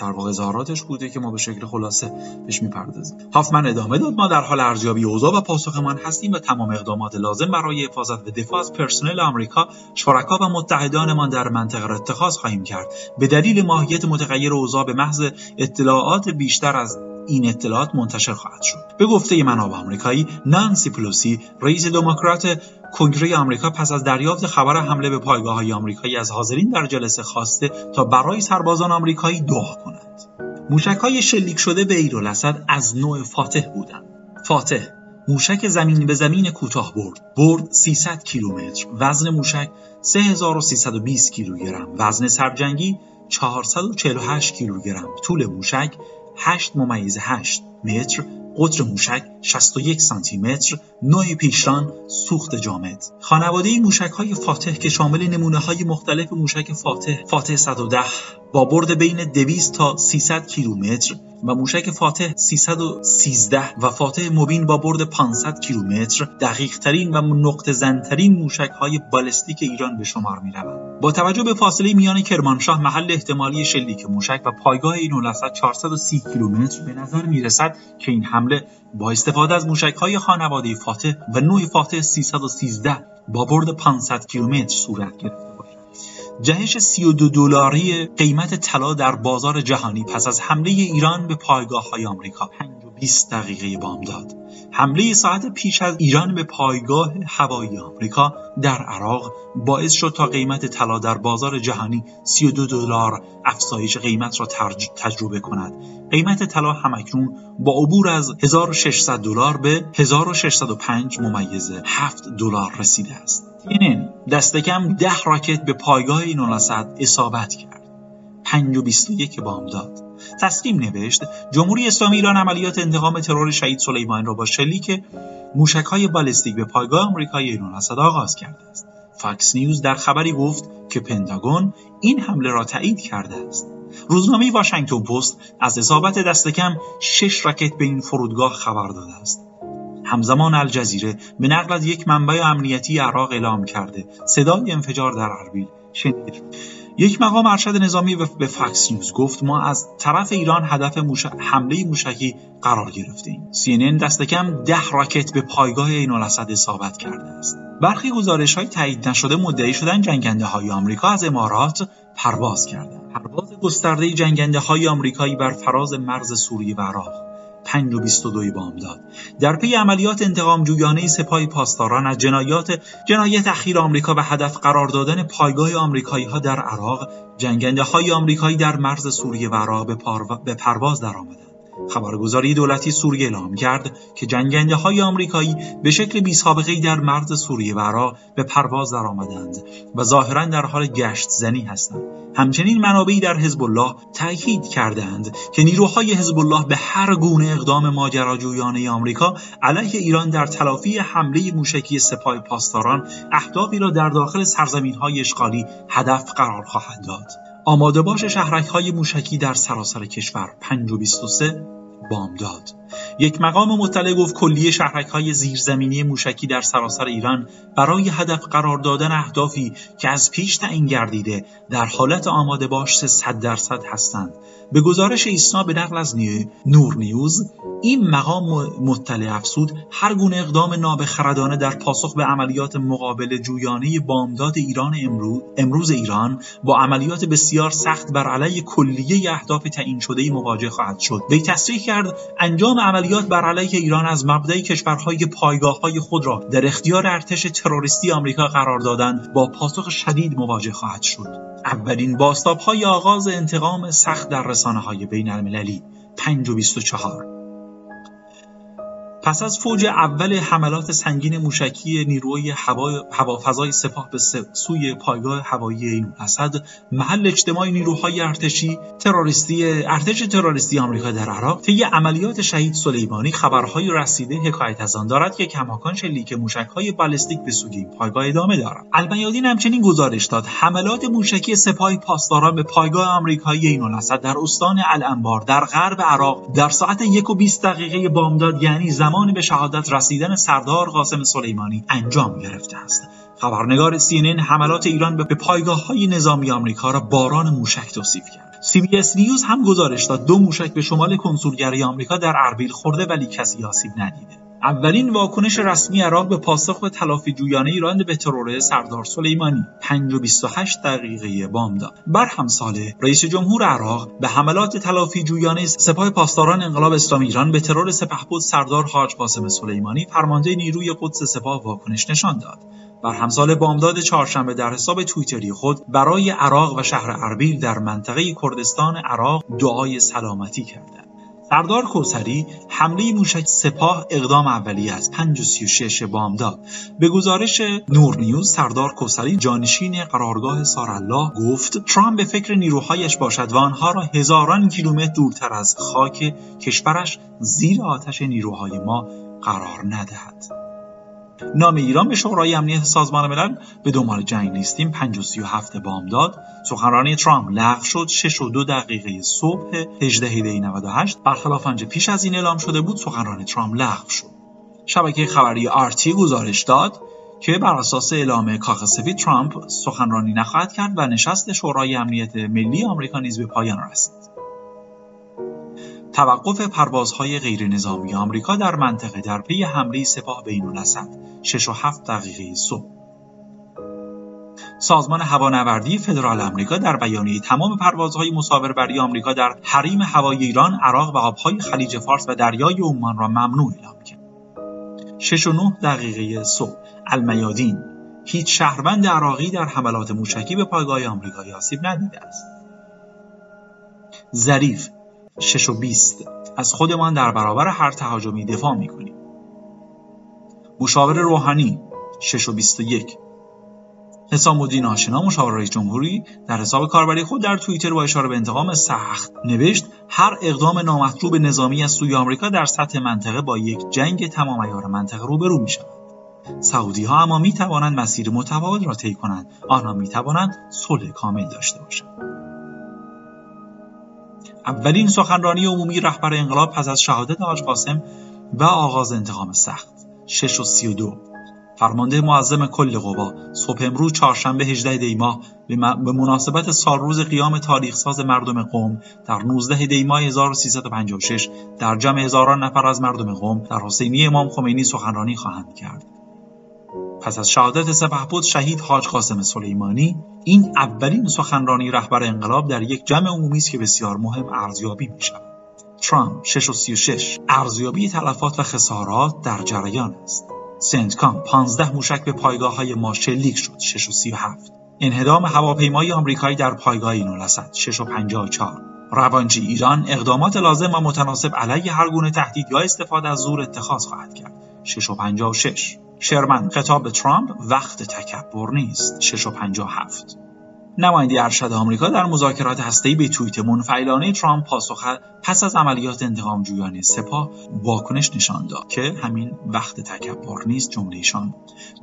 در واقع اظهاراتش بوده که ما به شکل خلاصه بهش می‌پردازیم. هافمن ادامه داد ما در حال ارزیابی اوضاع و پاسخمان هستیم و تمام اقدامات لازم برای حفاظت و دفاع از پرسنل آمریکا شرکا و متحدانمان در منطقه را اتخاذ خواهیم کرد. به دلیل ماهیت متغیر اوضاع به محض اطلاعات بیشتر از این اطلاعات منتشر خواهد شد. به گفته منابع آمریکایی نانسی پلوسی رئیس دموکرات کنگره آمریکا پس از دریافت خبر حمله به پایگاه های آمریکایی از حاضرین در جلسه خواسته تا برای سربازان آمریکایی دعا کنند موشک های شلیک شده به ایرالاسد از نوع فاتح بودند. فاتح موشک زمین به زمین کوتاه برد. برد 300 کیلومتر. وزن موشک 3320 کیلوگرم. وزن سرجنگی 448 کیلوگرم. طول موشک 8 ممیز 8 متر قطر موشک 61 سانتی متر نوع پیشران سوخت جامد خانواده موشک های فاتح که شامل نمونه های مختلف موشک فاتح فاتح 110 با برد بین 200 تا 300 کیلومتر و موشک فاتح 313 و فاتح مبین با برد 500 کیلومتر دقیق ترین و نقطه زنترین موشک های بالستیک ایران به شمار می روند. با توجه به فاصله میان کرمانشاه محل احتمالی شلیک موشک و پایگاه این الاسد 430 کیلومتر به نظر می رسد که این حمله با استفاده از موشک های خانواده فاتح و نوع فاتح 313 با برد 500 کیلومتر صورت گرفت. جهش 32 دلاری قیمت طلا در بازار جهانی پس از حمله ایران به پایگاه های آمریکا 5 و 20 دقیقه بامداد حمله ساعت پیش از ایران به پایگاه هوایی آمریکا در عراق باعث شد تا قیمت طلا در بازار جهانی 32 دلار افزایش قیمت را تجربه کند. قیمت طلا همکنون با عبور از 1600 دلار به 1605 ممیز 7 دلار رسیده است. CNN دست کم 10 راکت به پایگاه این اصابت کرد. 5 و 21 بامداد. تسنیم نوشت جمهوری اسلامی ایران عملیات انتقام ترور شهید سلیمان را با شلیک موشک های بالستیک به پایگاه آمریکایی عین الاسد آغاز کرده است. فاکس نیوز در خبری گفت که پنتاگون این حمله را تایید کرده است. روزنامه واشنگتن پست از اصابت دست کم شش راکت به این فرودگاه خبر داده است. همزمان الجزیره به نقل از یک منبع امنیتی عراق اعلام کرده. صدای انفجار در اربیل شنیده یک مقام ارشد نظامی به فکس نیوز گفت ما از طرف ایران هدف حمله موشکی قرار گرفتیم. CNN دست کم ده راکت به پایگاه این الاسد اصابت کرده است. برخی گزارش های تایید نشده مدعی شدن جنگنده های آمریکا از امارات پرواز کردند. پرواز گسترده جنگنده های آمریکایی بر فراز مرز سوریه و عراق. 5 و 22 بامداد در پی عملیات انتقام جویانه سپاه پاسداران از جنایات جنایت اخیر آمریکا و هدف قرار دادن پایگاه آمریکایی ها در عراق جنگنده های آمریکایی در مرز سوریه و عراق به, پرواز درآمدند. خبرگزاری دولتی سوریه اعلام کرد که جنگنده های آمریکایی به شکل بی سابقه در مرز سوریه و عراق به پرواز درآمدند و ظاهرا در حال گشت زنی هستند. همچنین منابعی در حزب الله تاکید کردند که نیروهای حزب الله به هر گونه اقدام ماجراجویانه آمریکا علیه ایران در تلافی حمله موشکی سپاه پاسداران اهدافی را در داخل سرزمین های اشغالی هدف قرار خواهد داد. آماده باش شهرک های موشکی در سراسر کشور. 5 و 23 بامداد. یک مقام مطلع گفت کلیه شهرک های زیرزمینی موشکی در سراسر ایران برای هدف قرار دادن اهدافی که از پیش تعیین گردیده در حالت آماده باش صد درصد هستند. به گزارش ایسنا به نقل از نور نیوز این مقام مطلع افسود هر گونه اقدام نابخردانه در پاسخ به عملیات مقابل جویانه بامداد ایران امروز, امروز ایران با عملیات بسیار سخت بر علیه کلیه اهداف تعیین شده مواجه خواهد شد. وی تصریح کرد انجام عملیات بر علیه ایران از مبدأ کشورهای پایگاه های خود را در اختیار ارتش تروریستی آمریکا قرار دادن با پاسخ شدید مواجه خواهد شد. اولین باستاب های آغاز انتقام سخت در رسانه های بین المللی. 5 و 24 پس از فوج اول حملات سنگین موشکی نیروی هوافضای سپاه به سوی پایگاه هوایی این اسد محل اجتماع نیروهای ارتشی تروریستی ارتش تروریستی آمریکا در عراق طی عملیات شهید سلیمانی خبرهای رسیده حکایت از آن دارد که کماکان شلیک موشکهای بالستیک به سوی پایگاه ادامه دارد. المیادین همچنین گزارش داد حملات موشکی سپاه پاسداران به پایگاه آمریکایی این الاسد در استان الانبار در غرب عراق در ساعت یک و 20 دقیقه بامداد یعنی زمان به شهادت رسیدن سردار قاسم سلیمانی انجام گرفته است خبرنگار CNN حملات ایران به پایگاه های نظامی آمریکا را باران موشک توصیف کرد. CBS نیوز هم گزارش داد دو موشک به شمال کنسولگری آمریکا در اربیل خورده ولی کسی آسیب ندیده. اولین واکنش رسمی عراق به پاسخ به تلافی جویانه ایران به ترور سردار سلیمانی. 5 و 28 دقیقه بامداد بر همساله رئیس جمهور عراق به حملات تلافی جویانه سپاه پاسداران انقلاب اسلامی ایران به ترور سپهبد سردار حاج قاسم سلیمانی فرمانده نیروی قدس سپاه واکنش نشان داد. بر همسال بامداد چهارشنبه در حساب توییتری خود برای عراق و شهر اربیل در منطقه کردستان عراق دعای سلامتی کرده سردار کوسری حمله موشک سپاه اقدام اولیه از 536 بامداد به گزارش نور نیوز سردار کوسری جانشین قرارگاه سارالله گفت ترامپ به فکر نیروهایش باشد و آنها را هزاران کیلومتر دورتر از خاک کشورش زیر آتش نیروهای ما قرار ندهد. نام ایران به شورای امنیت سازمان ملل به دنبال جنگ نیستیم. 5 و 37 بامداد. سخنرانی ترامپ لغو شد. 6 و 2 دقیقه صبح. 18 دی 98 برخلاف آنچه پیش از این اعلام شده بود سخنرانی ترامپ لغو شد. شبکه خبری آرتی گزارش داد که بر اساس اعلام کاخ سفید ترامپ سخنرانی نخواهد کرد و نشست شورای امنیت ملی آمریکا نیز به پایان رسید. توقف پروازهای غیرنظامی آمریکا در منطقه در پی حمله سپاه بین الاسد 6 و 7 دقیقه صبح سازمان هوانوردی فدرال آمریکا در بیانیه تمام پروازهای مسافربری آمریکا در حریم هوایی ایران، عراق و آبهای خلیج فارس و دریای عمان را ممنوع اعلام کرد. 6 و 9 دقیقه صبح المیادین هیچ شهروند عراقی در حملات موشکی به پایگاه آمریکایی آسیب ندیده است. ظریف 6 و 20 از خودمان در برابر هر تهاجمی دفاع می‌کنیم. مشاور روحانی 6 و 21 حسام الدین آشنا مشاور رئیس جمهوری در حساب کاربری خود در توییتر با اشاره به انتقام سخت نوشت هر اقدام نامطلوب نظامی از سوی آمریکا در سطح منطقه با یک جنگ تمام عیار منطقه روبرو می شود سعودی ها اما می توانند مسیر متفاوت را طی کنند. آنها می توانند صلح کامل داشته باشند. اولین سخنرانی عمومی رهبر انقلاب پس از شهادت حاج قاسم و آغاز انتقام سخت. 6 و 32 فرمانده معظم کل قوا. صبح امروز چهارشنبه 18 دی ماه به مناسبت سال روز قیام تاریخ ساز مردم قوم در 19 دی ماه 1356 در جمع هزاران نفر از مردم قوم در حسینی امام خمینی سخنرانی خواهند کرد. پس از شهادت سپهبد شهید حاج قاسم سلیمانی این اولین سخنرانی رهبر انقلاب در یک جمع عمومی است که بسیار مهم ارزیابی می شود. ترامپ 6 و 36 ارزیابی تلفات و خسارات در جریان است. کام 15 موشک به پایگاه های ما شلیک شد 6 و 37 انهدام هواپیمای آمریکایی در پایگاه این الاسد 6 و 54 روانجی ایران اقدامات لازم و متناسب علیه هر گونه تهدید یا استفاده از زور اتخاذ خواهد کرد 6 و 56 شرمن خطاب به ترامپ وقت تکبر نیست. 6 و 57 نماینده ارشد آمریکا در مذاکرات هسته‌ای به توییت منفعلانه ترامپ پاسخ پس از عملیات انتقام جویانه سپاه واکنش نشان داد که همین وقت تکبر نیست جملهشان.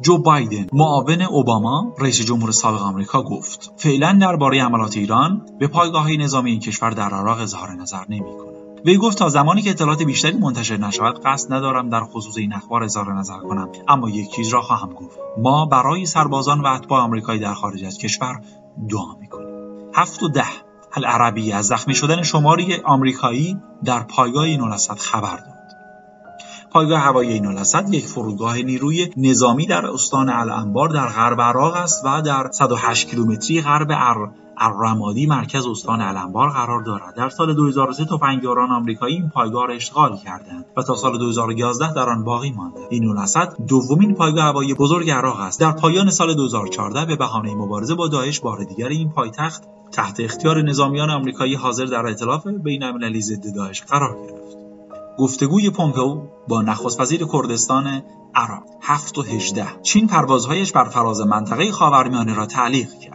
جو بایدن معاون اوباما رئیس جمهور سابق آمریکا گفت فعلا درباره عملات ایران به پایگاه نظامی این کشور در عراق اظهار نظر نمی‌کند. وی گفت تا زمانی که اطلاعات بیشتری منتشر نشود قصد ندارم در خصوص این اخبار اظهار نظر کنم. اما یک چیز را خواهم گفت. ما برای سربازان و اتباع آمریکایی در خارج از کشور دعا می‌کنیم. هفت و ده العربی از زخمی شدن شماری آمریکایی در پایگاه این خبر داد. پایگاه هوایی این الاسد یک فرودگاه نیروی نظامی در استان الانبار در غرب عراق است و در 108 کیلومتری غرب الرمادی مرکز استان الانبار قرار دارد. در سال 2003 تفنگداران آمریکایی این پایگاه را اشغال کردند و تا سال 2011 در آن باقی مانده. این الاسد دومین پایگاه هوایی بزرگ عراق است. در پایان سال 2014 به بهانه مبارزه با داعش بار دیگر این پایتخت تحت اختیار نظامیان آمریکایی حاضر در ائتلاف بین‌المللی ضد داعش قرار گرفت. گفتگوی پومپئو با نخست وزیر کردستان عراق. 7 و 18 چین پروازهایش بر فراز منطقه خاورمیانه را تعلیق کرد.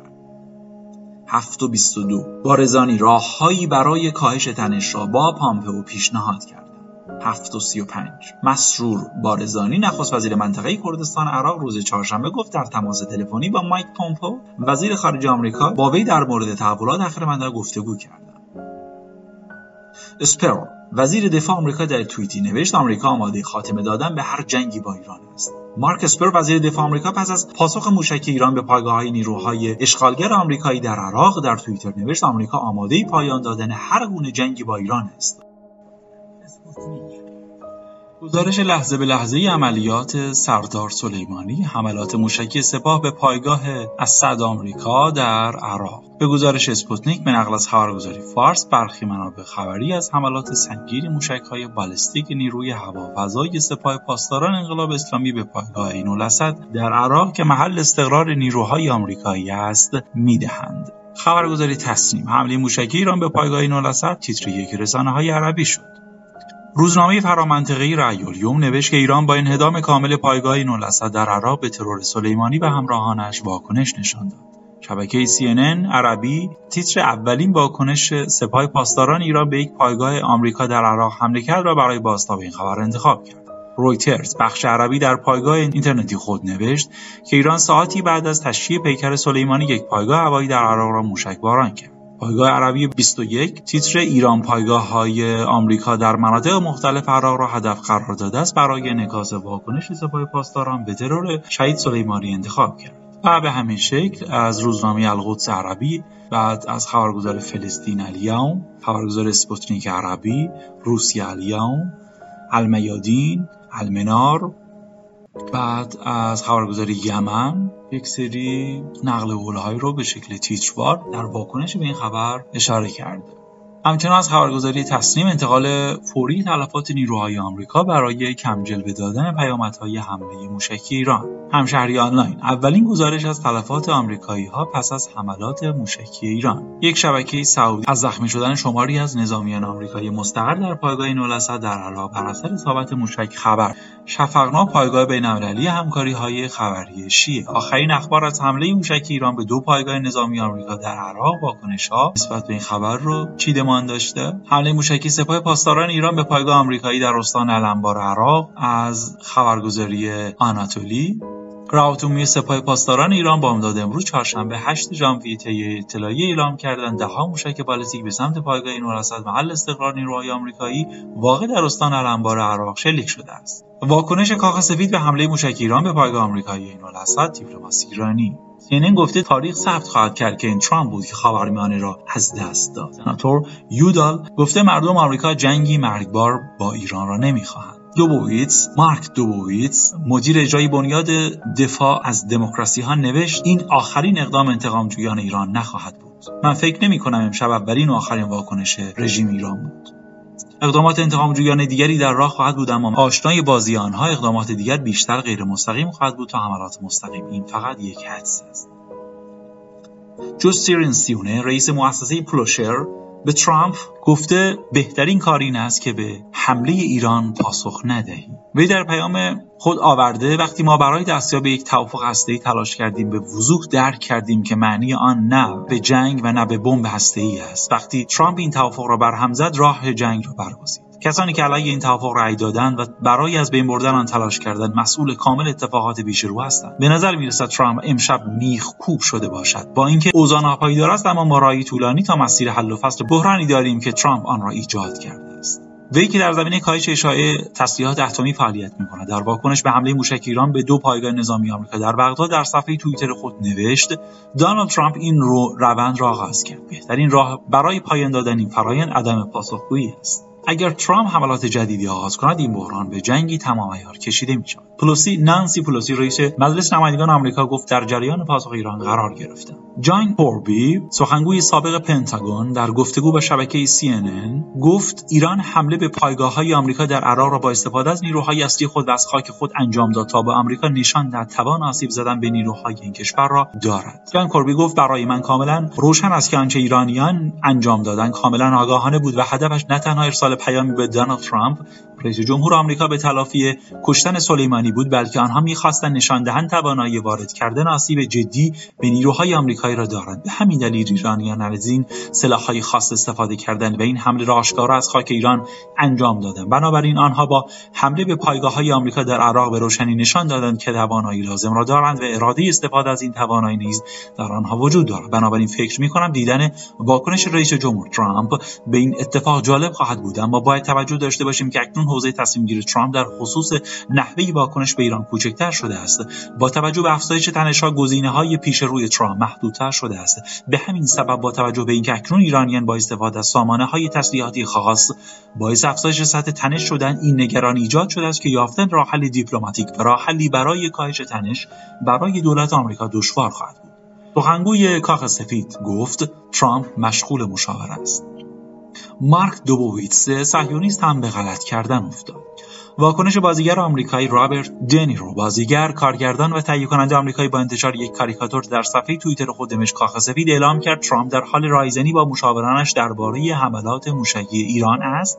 7 و 22 بارزانی راههایی برای کاهش تنش را با پامپئو پیشنهاد کرد. 7 و 35 مسرور بارزانی نخست وزیر منطقه کردستان عراق روز چهارشنبه گفت در تماس تلفنی با مایک پومپو وزیر خارجه آمریکا با وی در مورد تحولات اخیر منطقه گفتگو کرد اسپرو. وزیر دفاع آمریکا در توییتی نوشت آمریکا آماده خاتمه دادن به هر جنگی با ایران است. مارک اسپر وزیر دفاع آمریکا پس از پاسخ موشک ایران به پایگاه های نیروهای اشغالگر آمریکایی در عراق در توییتر نوشت آمریکا آماده پایان دادن هر گونه جنگی با ایران است. گزارش لحظه به لحظه عملیات سردار سلیمانی حملات موشکی سپاه به پایگاه اسد آمریکا در عراق. به گزارش اسپوتنیک به نقل از خبرگزاری فارس برخی منابع خبری از حملات سنگین موشکهای بالستیک نیروی هوافضای سپاه پاسداران انقلاب اسلامی به پایگاه عین الاسد در عراق که محل استقرار نیروهای آمریکایی است می‌دهند. خبرگزاری تصنیم حمله موشکی ایران به پایگاه عین الاسد تیتر یک رسانه های عربی شد. روزنامه فرامنطقه‌ای رأی‌الیوم نوشت که ایران با انهدام کامل پایگاه نولاسد در عراق به ترور سلیمانی و همراهانش واکنش نشان داد. شبکه CNN عربی تیتر اولین واکنش سپاه پاسداران ایران به یک پایگاه آمریکا در عراق حمله کرد را برای بازتاب این خبر انتخاب کرد. رویترز بخش عربی در پایگاه اینترنتی خود نوشت که ایران ساعتی بعد از تشییع پیکر سلیمانی یک پایگاه هوایی در عراق را موشک باران کرد. پایگاه عربی 21 تیتر ایران پایگاه های آمریکا در مناطق مختلف عراق را هدف قرار داده است برای انعکاس واکنش سپاه پاسداران به ترور شهید سلیمانی انتخاب کرد. و به همین شکل از روزنامه القدس عربی بعد از خبرگزار فلسطین الیوم خبرگزار اسپوتنیک عربی روسیه الیوم المیادین المنار بعد از خبرگزاری یمن یک سری نقل قولهایی رو به شکل تیتروار در واکنش به این خبر اشاره کرده. همچنان از خبرگزاری تصنیم انتقال فوری تلفات نیروهای آمریکا برای کم جلوه دادن پیامدهای حمله موشکی ایران. همشهری آنلاین اولین گزارش از تلفات آمریکایی ها پس از حملات موشکی ایران. یک شبکه سعودی از زخمی شدن شماری از نظامیان آمریکایی مستقر در پایگاه نولسد در عراق بر اثر اصابت موشک خبر. شفقنا پایگاه بینالمللی همکاری های خبری شیعه. آخرین اخبار از حمله موشکی ایران به دو پایگاه نظامی آمریکا در عراق واکنش ها نسبت به این خبر رو چیده داشته. حمله موشکی سپاه پاسداران ایران به پایگاه آمریکایی در استان الانبار عراق از خبرگزاری آناتولی. راوتومی سپاه پاسداران ایران با امداد امروز چهارشنبه 8 ژانویه طی اطلاعیه اعلام کردند دهها موشک بالستیک به سمت پایگاه این محل استقرار نیروهای آمریکایی واقع در استان الانبار عراق شلیک شده است. واکنش کاخ سفید به حمله موشک ایران به پایگاه آمریکایی این دیپلماسی ایرانی. CNN گفته تاریخ ثبت خواهد کرد که این ترامپ بود که خاورمیانه را از دست داد. سناتور یودال گفته مردم آمریکا جنگی مرگبار با ایران را نمی‌خواهند. دوبویتس مارک دوبویتس مدیر اجرایی بنیاد دفاع از دموکراسی ها نوشت این آخرین اقدام انتقام جویان ایران نخواهد بود. من فکر نمی کنم امشب اولین و آخرین واکنش رژیم ایران بود. اقدامات انتقام جویان دیگری در راه خواهد بود اما آشنای بازی آنها اقدامات دیگر بیشتر غیر مستقیم خواهد بود تا حملات مستقیم. این فقط یک حدس است. جو سیرین رئیس مؤسسه پلوشر به ترامپ گفته بهترین کار این است که به حمله ایران پاسخ ندهی وی در پیام خود آورده وقتی ما برای دستیاب یک توافق هسته‌ای تلاش کردیم به وضوح درک کردیم که معنی آن نه به جنگ و نه به بمب هسته‌ای است. وقتی ترامپ این توافق را برهم زد راه جنگ را برگزید. کسانی که علیه این توافق رأی دادند و برای از بین بردن آن تلاش کردند مسئول کامل اتفاقات پیش رو هستند. به نظر می‌رسد ترامپ امشب میخ کوب شده باشد. با اینکه اوضاع ناپایدار است اما ما راه طولانی تا مسیر حل و فصل بحرانی داریم که ترامپ آن را ایجاد کرده است. وی که در زمینه کاهش اشاعه تسلیحات اتمی فعالیت می‌کند. در واکنش به حمله موشک ایران به دو پایگاه نظامی آمریکا در بغداد در صفحه توییتر خود نوشت دونالد ترامپ این رو روند را آغاز کرد. بهترین راه برای پایان دادن این فرایند عدم پاسخگویی است. اگر ترامپ حملات جدیدی آغاز کند این بحران به جنگی تمام عیار کشیده می شود پلوسی نانسی پلوسی رئیس مجلس نمایندگان آمریکا گفت در جریان پاسخ ایران قرار گرفتم جان کربی سخنگوی سابق پنتاگون در گفتگو با شبکه CNN گفت ایران حمله به پایگاه های آمریکا در عراق را با استفاده از نیروهای اصلی خود و از خاک خود انجام داد تا به آمریکا نشان دهد توان آسیب زدن به نیروهای این کشور را دارد. جان کوربی گفت برای من کاملا روشن است که آنچه ایرانیان انجام دادن کاملا آگاهانه بود و هدفش نه تنها طالب به دونالد ترامب. رئیس جمهور آمریکا به تلافی کشتن سلیمانی بود بلکه آنها می‌خواستند نشان دهند توانایی وارد کردن آسیب جدی به نیروهای آمریکایی را دارند. به همین دلیل ایرانیان از این سلاحهای خاص استفاده کردند و این حمله را آشکارا از خاک ایران انجام دادند. بنابراین آنها با حمله به پایگاه های آمریکا در عراق به روشنی نشان دادند که توانایی لازم را دارند و اراده استفاده از این توانایی نیز در آنها وجود دارد. بنابراین فکر می‌کنم دیدن واکنش رئیس جمهور ترامپ به این اتفاق جالب خواهد بود. اما باید توجه داشته باشیم که اکنون حوزه تصمیم گیری ترامپ در خصوص نحوه واکنش به ایران کوچکتر شده است. با توجه به افزایش تنش‌ها های پیش روی ترامپ محدودتر شده است. به همین سبب با توجه به اینکه اکنون ایرانیان با استفاده از سامانه های تسلیحاتی خاص باعث افزایش سطح تنش شدن این نگرانی ایجاد شده است که یافتن راه حل دیپلماتیک و راه حلی برای کاهش تنش برای دولت آمریکا دشوار خواهد بود. سخنگوی کاخ سفید گفت ترامپ مشغول مشاوره است. مارک دوبوویتز صهیونیست هم به غلط کردن افتاد. واکنش بازیگر آمریکایی رابرت دنیرو بازیگر کارگردان و تهیه کننده آمریکایی با انتشار یک کاریکاتور در صفحه توییتر خود دمشق کاخ سفید اعلام کرد ترامپ در حال رایزنی با مشاورانش درباره حملات موشکی ایران است.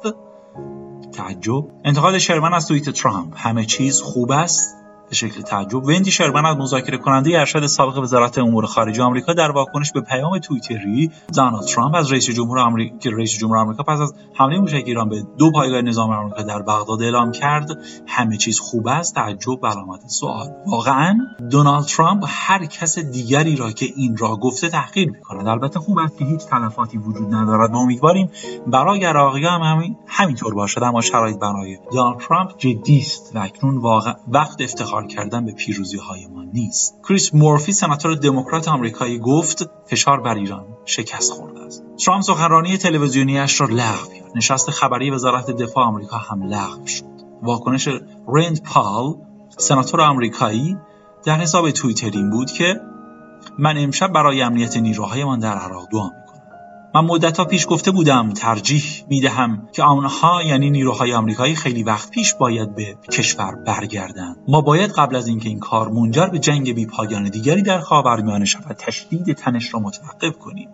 تعجب. انتقاد شرمن از توییت ترامپ. همه چیز خوب است؟ به شکل تعجب. وندی شرمن از مذاکره کننده ارشد سابق وزارت امور خارجه آمریکا در واکنش به پیام توییتری دونالد ترامپ از رئیس جمهور آمریکا رئیس جمهور آمریکا پس از حمله موشک ایران به دو پایگاه نظام آمریکا در بغداد اعلام کرد. همه چیز خوب است. تعجب علامت سوال. واقعا دونالد ترامپ هر کس دیگری را که این را گفته تحقیر می‌کند. البته خوب است که هیچ تلفاتی وجود ندارد. و امیدواریم برای عراقیان هم همین همینطور باشد. اما شرایط برای دونالد ترامپ جدی است. و اکنون واقع وقت افتخار کردن به پیروزی های ما نیست. کریس مورفی سناتور دموکرات آمریکایی گفت فشار بر ایران شکست خورده است. ترامپ سخنرانی تلویزیونیش را لغو کرد. نشست خبری وزارت دفاع آمریکا هم لغو شد. واکنش رند پال سناتور آمریکایی در حساب توییتر این بود که من امشب برای امنیت نیروهایمان در عراق دعا من مدتها پیش گفته بودم ترجیح می‌دهم که آنها یعنی نیروهای آمریکایی خیلی وقت پیش باید به کشور برگردند. ما باید قبل از اینکه این کار منجر به جنگ بی پایان دیگری در خاورمیانه شود تشدید تنش را متوقف کنیم.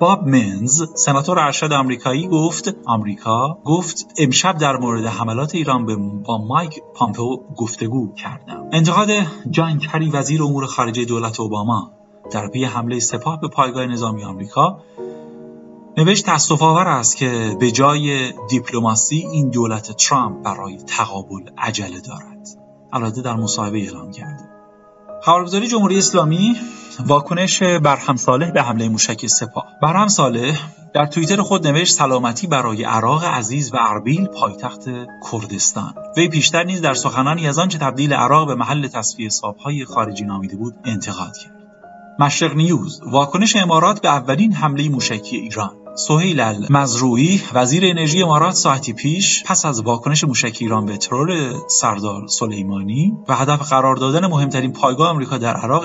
باب منز سناتور ارشد آمریکایی گفت آمریکا گفت امشب در مورد حملات ایران به با مایک پامپو گفتگو کردم. انتقاد جان کری وزیر امور خارجه دولت اوباما. در پی حمله سپاه به پایگاه نظامی آمریکا نوشت تاسف آور است که به جای دیپلماسی این دولت ترامپ برای تقابل عجله دارد. البته در مصاحبه اعلام کرده خبرگزاری جمهوری اسلامی واکنش برهم صالح به حمله موشکی سپاه. برهم صالح در توییتر خود نوشت سلامتی برای عراق عزیز و اربیل پایتخت کردستان. وی پیشتر نیز در سخنانی از آنچه تبدیل عراق به محل تصفیه حسابهای خارجی نامیده بود انتقاد کرد. مشرق نیوز واکنش امارات به اولین حمله موشکی ایران. سهیل المزروعی وزیر انرژی امارات ساعتی پیش پس از واکنش موشک ایران به ترور سردار سلیمانی و هدف قرار دادن مهمترین پایگاه آمریکا در عراق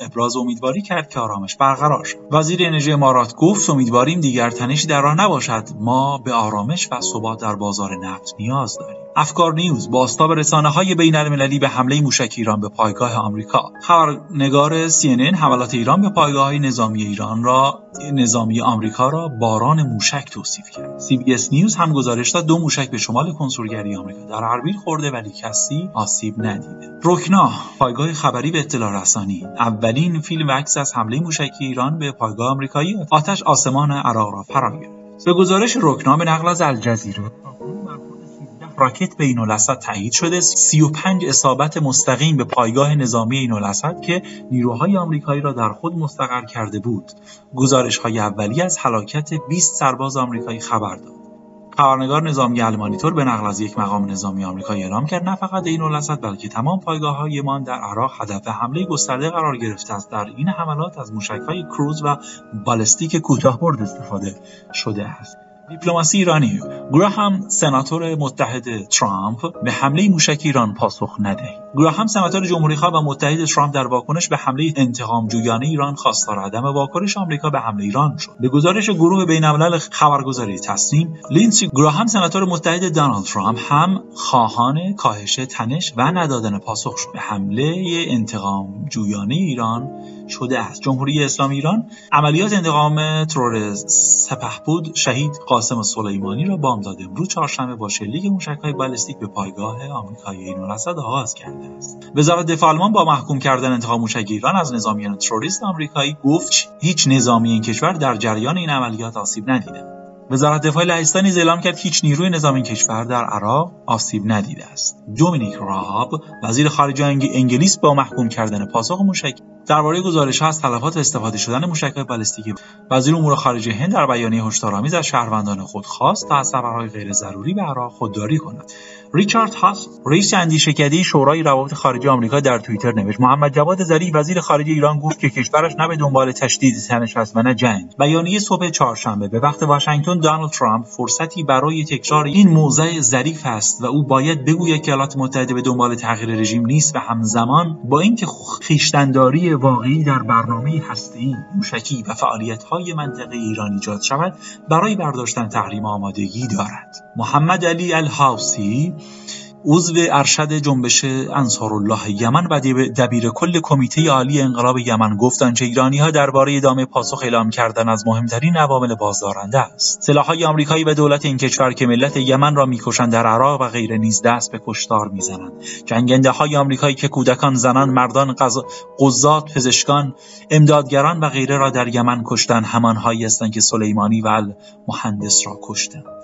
ابراز امیدواری کرد که آرامش برقرار شد. وزیر انرژی امارات گفت امیدواریم دیگر تنشی در راه نباشد. ما به آرامش و ثبات در بازار نفت نیاز داریم. افکار نیوز با رسانه های بین المللی به حمله موشک ایران به پایگاه آمریکا. خبرنگار CNN حملات ایران به پایگاه نظامی ایران را نظامی آمریکا را باران موشک توصیف کرد. CBS نیوز هم گزارش داد دو موشک به شمال کنسولگری آمریکا در اربیل خورده ولی کسی آسیب ندیده. رکنا پایگاه خبری به اطلاع رسانی. اولین فیلم و عکس از حمله موشکی ایران به پایگاه آمریکایی آتش آسمان عراق را فرا گرفت. به گزارش رکنا به نقل از الجزیره. راکت به این تایید شده. 35 اصابت مستقیم به پایگاه نظامی این که نیروهای آمریکایی را در خود مستقر کرده بود. گزارش های اولی از هلاکت 20 سرباز آمریکایی خبر داد. خبرنگار نظامی المانیتور به نقل از یک مقام نظامی آمریکایی اعلام کرد نه فقط عین الاسد بلکه تمام پایگاه‌هایمان در عراق هدف حمله گسترده قرار گرفته است. در این حملات از موشک‌های کروز و بالستیک کوتاه‌برد استفاده شده است. دیپلماسی ایرانی. گراهام سناتور متحد ترامپ به حمله موشک ایران پاسخ ندهید گراهام سناتور جمهوریخواه و متحد ترامپ در واکنش به حمله انتقام جویانه ایران خواستار عدم واکنش آمریکا به حمله ایران شد. به گزارش گروه بین الملل خبرگزاری تسنیم لیندسی گراهام سناتور متحد دونالد ترامپ هم خواهان کاهش تنش و ندادن پاسخ شد. به حمله انتقام جویانه ایران شده است. جمهوری اسلامی ایران عملیات انتقام ترور سپهبود شهید قاسم سلیمانی را بامداد امروز چهارشنبه با شلیک موشکهای بالستیک به پایگاه آمریکایی اینالاسد آغاز کرده است. وزارت دفاع آلمان با محکوم کردن انتقام موشک ایران از نظامیان تروریست آمریکایی گفت هیچ نظامی این کشور در جریان این عملیات آسیب ندیده. وزارت دفاع لهستان نیز اعلام کرد هیچ نیروی نظامی کشور در عراق آسیب ندیده است. دومینیک راهاب وزیر خارجه انگلیس با محکوم کردن پاسخ موشک درباره گزارش ها از تلفات استفاده شدن موشکهای بالستیکی وزیر امور خارجه هند در بیانیه هشدارآمیز از شهروندان خود خواست تا از سفرهای غیر ضروری به عراق خودداری کنند ریچارد هاس رئیس اندیشکده شورای روابط خارجه آمریکا در توییتر نوشت. محمد جواد ظریف وزیر خارجه ایران گفت که کشورش نه به دنبال تشدید تنش است و نه جنگ. بیانیه صبح چهارشنبه به وقت واشنگتن دونالد ترامپ فرصتی برای تکرار این موضع ظریف است و او باید بگوید که ایالات متحده به دنبال تغییر رژیم نیست و همزمان با اینکه خویشتنداری واقعی در برنامه هسته‌ای موشکی و فعالیت‌های منطقه ایران ایجاد شود برای برداشتن تحریم آمادگی دارد. محمد علی الحاوسی عضو ارشد جنبش انصارالله یمن و دبیر کل کمیته عالی انقلاب یمن گفتند که ایرانی ها درباره ادامه پاسخ اعلام کردن از مهمترین عوامل بازدارنده است. سلاحهای آمریکایی و دولت این کشور که ملت یمن را می‌کشند در عراق و غیره نیز دست به کشتار می‌زنند. جنگنده های آمریکایی که کودکان زنان مردان قضات پزشکان امدادگران و غیره را در یمن کشتند. همانهایی هستند که سلیمانی و مهندس را کشتند.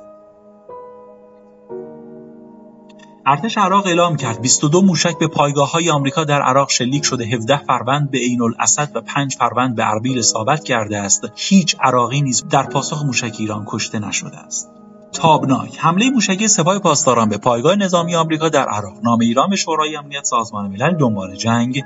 ارتش عراق اعلام کرد 22 موشک به های آمریکا در عراق شلیک شده 17 فروند به عین الاسد و 5 فروند به اربیل ثابت کرده است. هیچ عراقی نیز در پاسخ موشک ایران کشته نشده است. تابناک حمله موشکی سپاه پاسداران به پایگاه نظامی آمریکا در عراق. نام ایران به شورای امنیت سازمان ملل دنبال جنگ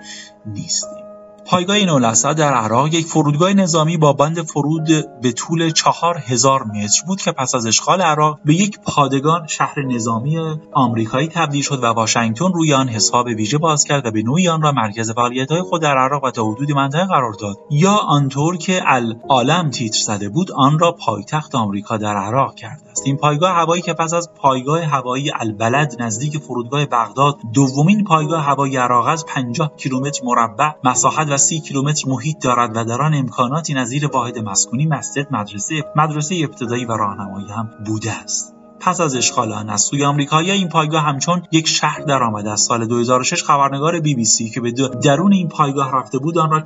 نیستیم پایگاه الاسد در عراق یک فرودگاه نظامی با بند فرود به طول چهار هزار متر بود که پس از اشغال عراق به یک پادگان شهر نظامی آمریکایی تبدیل شد و واشنگتن روی آن حساب ویژه باز کرد و به نوعی آن را مرکز فعالیت‌های خود در عراق و تا حدود منطقه قرار داد. یا آنطور که العالم تیتر زده بود آن را پایتخت آمریکا در عراق است این پایگاه هوایی که پس از پایگاه هوایی البلد نزدیک فرودگاه بغداد دومین پایگاه هوایی عراق از 50 کیلومتر مربع مساحت و سی کیلومتر محیط دارد و در آن امکاناتی نظیر واحد مسکونی مسجد مدرسه مدرسه ابتدایی و راهنمایی هم بوده است. پس از اشغال آن از سوی آمریکایی این پایگاه همچون یک شهر درآمد از سال 2006 خبرنگار بی بی سی که به درون این پایگاه رفته بود آن را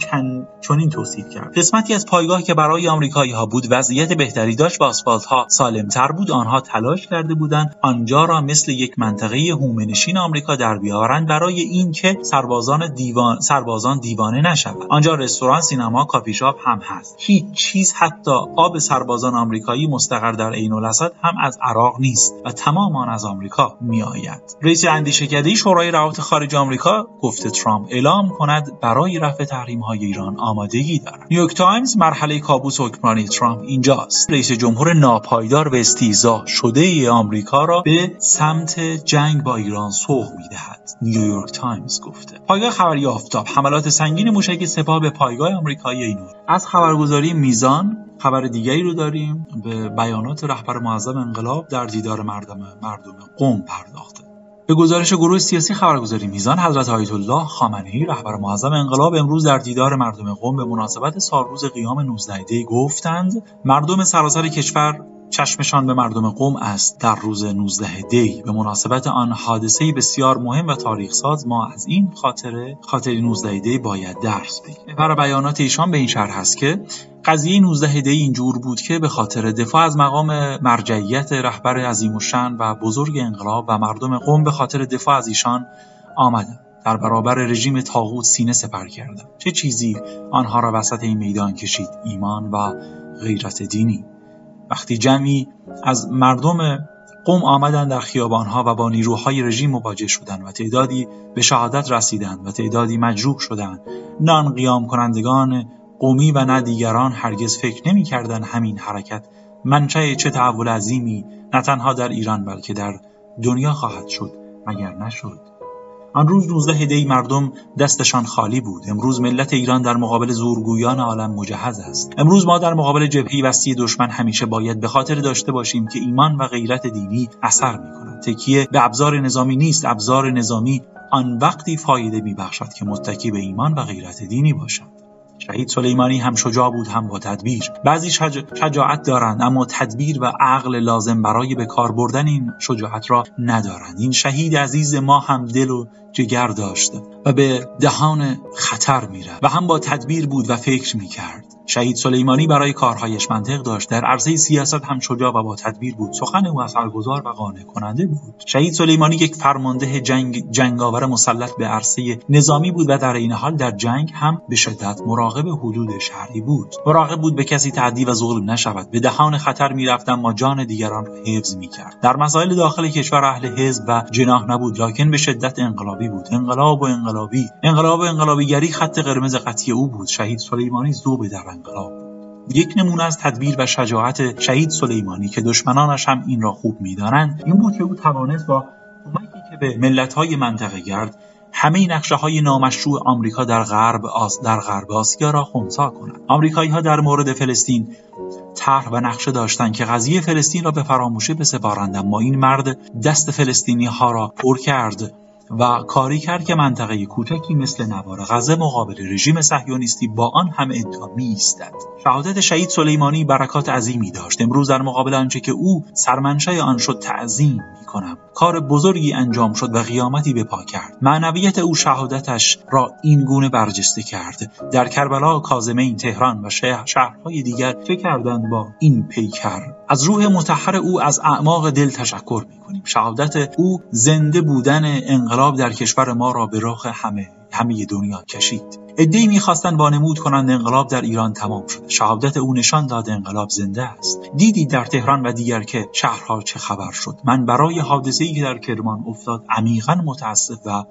چنین توصیف کرد. قسمتی از پایگاه که برای آمریکایی ها بود وضعیت بهتری داشت و آسفالت ها سالمتر بود. آنها تلاش کرده بودند آنجا را مثل یک منطقه حومه‌نشین آمریکا در بیاورند برای اینکه سربازان دیوان سربازان دیوانه نشوند. آنجا رستوران سینما کافی شاپ هم هست. هیچ چیز حتی آب سربازان آمریکایی مستقر در عین الاسد هم از عراق نیست و تمام آن از آمریکا میآید. رئیس اندیشکده شورای روابط خارجه آمریکا گفته ترامپ اعلام کند برای رفع تحریم های ایران آمادگی دارد. نیویورک تایمز مرحله کابوس حکمرانی ترامپ اینجاست. رئیس جمهور ناپایدار و استیضاح شده ای آمریکا را به سمت جنگ با ایران سوق می‌دهد نیویورک تایمز گفته. پایگاه خبری آفتاب حملات سنگین موشک سپاه به پایگاه آمریکایی اینور از خبرگزاری میزان خبر دیگری رو داریم. به بیانات رهبر معظم انقلاب در دیدار مردم مردم قم پرداخته. به گزارش گروه سیاسی خبرگزاری میزان حضرت آیت الله خامنه‌ای رهبر معظم انقلاب امروز در دیدار مردم قم به مناسبت سالروز قیام 19 دی گفتند مردم سراسر کشور چشمشان به مردم قوم است. در روز 19 دی به مناسبت آن حادثه بسیار مهم و تاریخ ساز ما از این خاطره خاطر 19 دی باید درس بگیریم. برای بیانات ایشان به این شرح است که قضیه 19 دی اینجور بود که به خاطر دفاع از مقام مرجعیت رهبر عظیم و شن و بزرگ انقلاب و مردم قوم به خاطر دفاع از ایشان آمدند. در برابر رژیم تاغوت سینه سپر کردند. چه چیزی آنها را وسط این میدان کشید؟ ایمان و غیرت دینی. وقتی جمعی از مردم قوم آمدند در خیابانها و با نیروهای رژیم مواجه شدند و تعدادی به شهادت رسیدند و تعدادی مجروح شدند. نان قیام کنندگان قومی و نه دیگران هرگز فکر نمی‌کردند همین حرکت منشأ چه تحول عظیمی نه تنها در ایران بلکه در دنیا خواهد شد مگر نشد. آن روز 19 دی مردم دستشان خالی بود. امروز ملت ایران در مقابل زورگویان عالم مجهز است. امروز ما در مقابل جبهه وسیع دشمن همیشه باید به خاطر داشته باشیم که ایمان و غیرت دینی اثر می‌کند. تکیه به ابزار نظامی نیست. ابزار نظامی آن وقتی فایده میبخشد که متکی به ایمان و غیرت دینی باشد. شهید سلیمانی هم شجاع بود هم با تدبیر. بعضی شجاعت دارند اما تدبیر و عقل لازم برای به کار بردن این شجاعت را ندارند. این شهید عزیز ما هم دل و جگر داشت و به دهان خطر می‌رفت و هم با تدبیر بود و فکر می‌کرد. شهید سلیمانی برای کارهایش منطق داشت. در عرصه سیاست هم شجاع و با تدبیر بود. سخن او اثرگذار و قانع کننده بود. شهید سلیمانی یک فرمانده جنگ جنگاور مسلط به عرصه نظامی بود و در این حال در جنگ هم به شدت مراقب حدود شهری بود. مراقب بود به کسی تعدی و ظلم نشود. به دهان خطر می‌رفت اما جان دیگران را حفظ می‌کرد. در مسائل داخل کشور اهل حزب و جناح نبود لکن به شدت انقلابی بود. انقلاب و انقلابی. انقلاب و انقلابیگری خط قرمز قطعی او بود. شهید سلیمانی ذوب در انقلاب یک نمونه از تدبیر و شجاعت شهید سلیمانی که دشمنانش هم این را خوب می‌دانند این بود که او توانست با کمکی که به ملت‌های منطقه گرد همه نقشه های نامشروع آمریکا در غرب آس در غرب آسیا را خونسا کنند آمریکایی ها در مورد فلسطین طرح و نقشه داشتند که قضیه فلسطین را به فراموشی بسپارند اما این مرد دست فلسطینی ها را پر کرد. و کاری کرد که منطقه کوچکی مثل نوار غزه مقابل رژیم صهیونیستی با آن هم ادعا ایستد شهادت شهید سلیمانی برکات عظیمی داشت. امروز در مقابل آنچه که او سرمنشای آن شد تعظیم کنم کار بزرگی انجام شد و قیامتی به پا کرد. معنویت او شهادتش را این گونه برجسته کرد. در کربلا کاظمین تهران و شهرهای دیگر چه کردند با این پیکر؟ از روح متحر او از اعماق دل تشکر می‌کنیم. شهادت او زنده بودن انقلاب در کشور ما را به راه همه همه دنیا کشید. ادعی می‌خواستند وانمود کنند انقلاب در ایران تمام شده شهادت او نشان داد انقلاب زنده است. دیدی در تهران و دیگر که شهرها چه خبر شد. من برای حادثه‌ای که در کرمان افتاد عمیقا متاسف و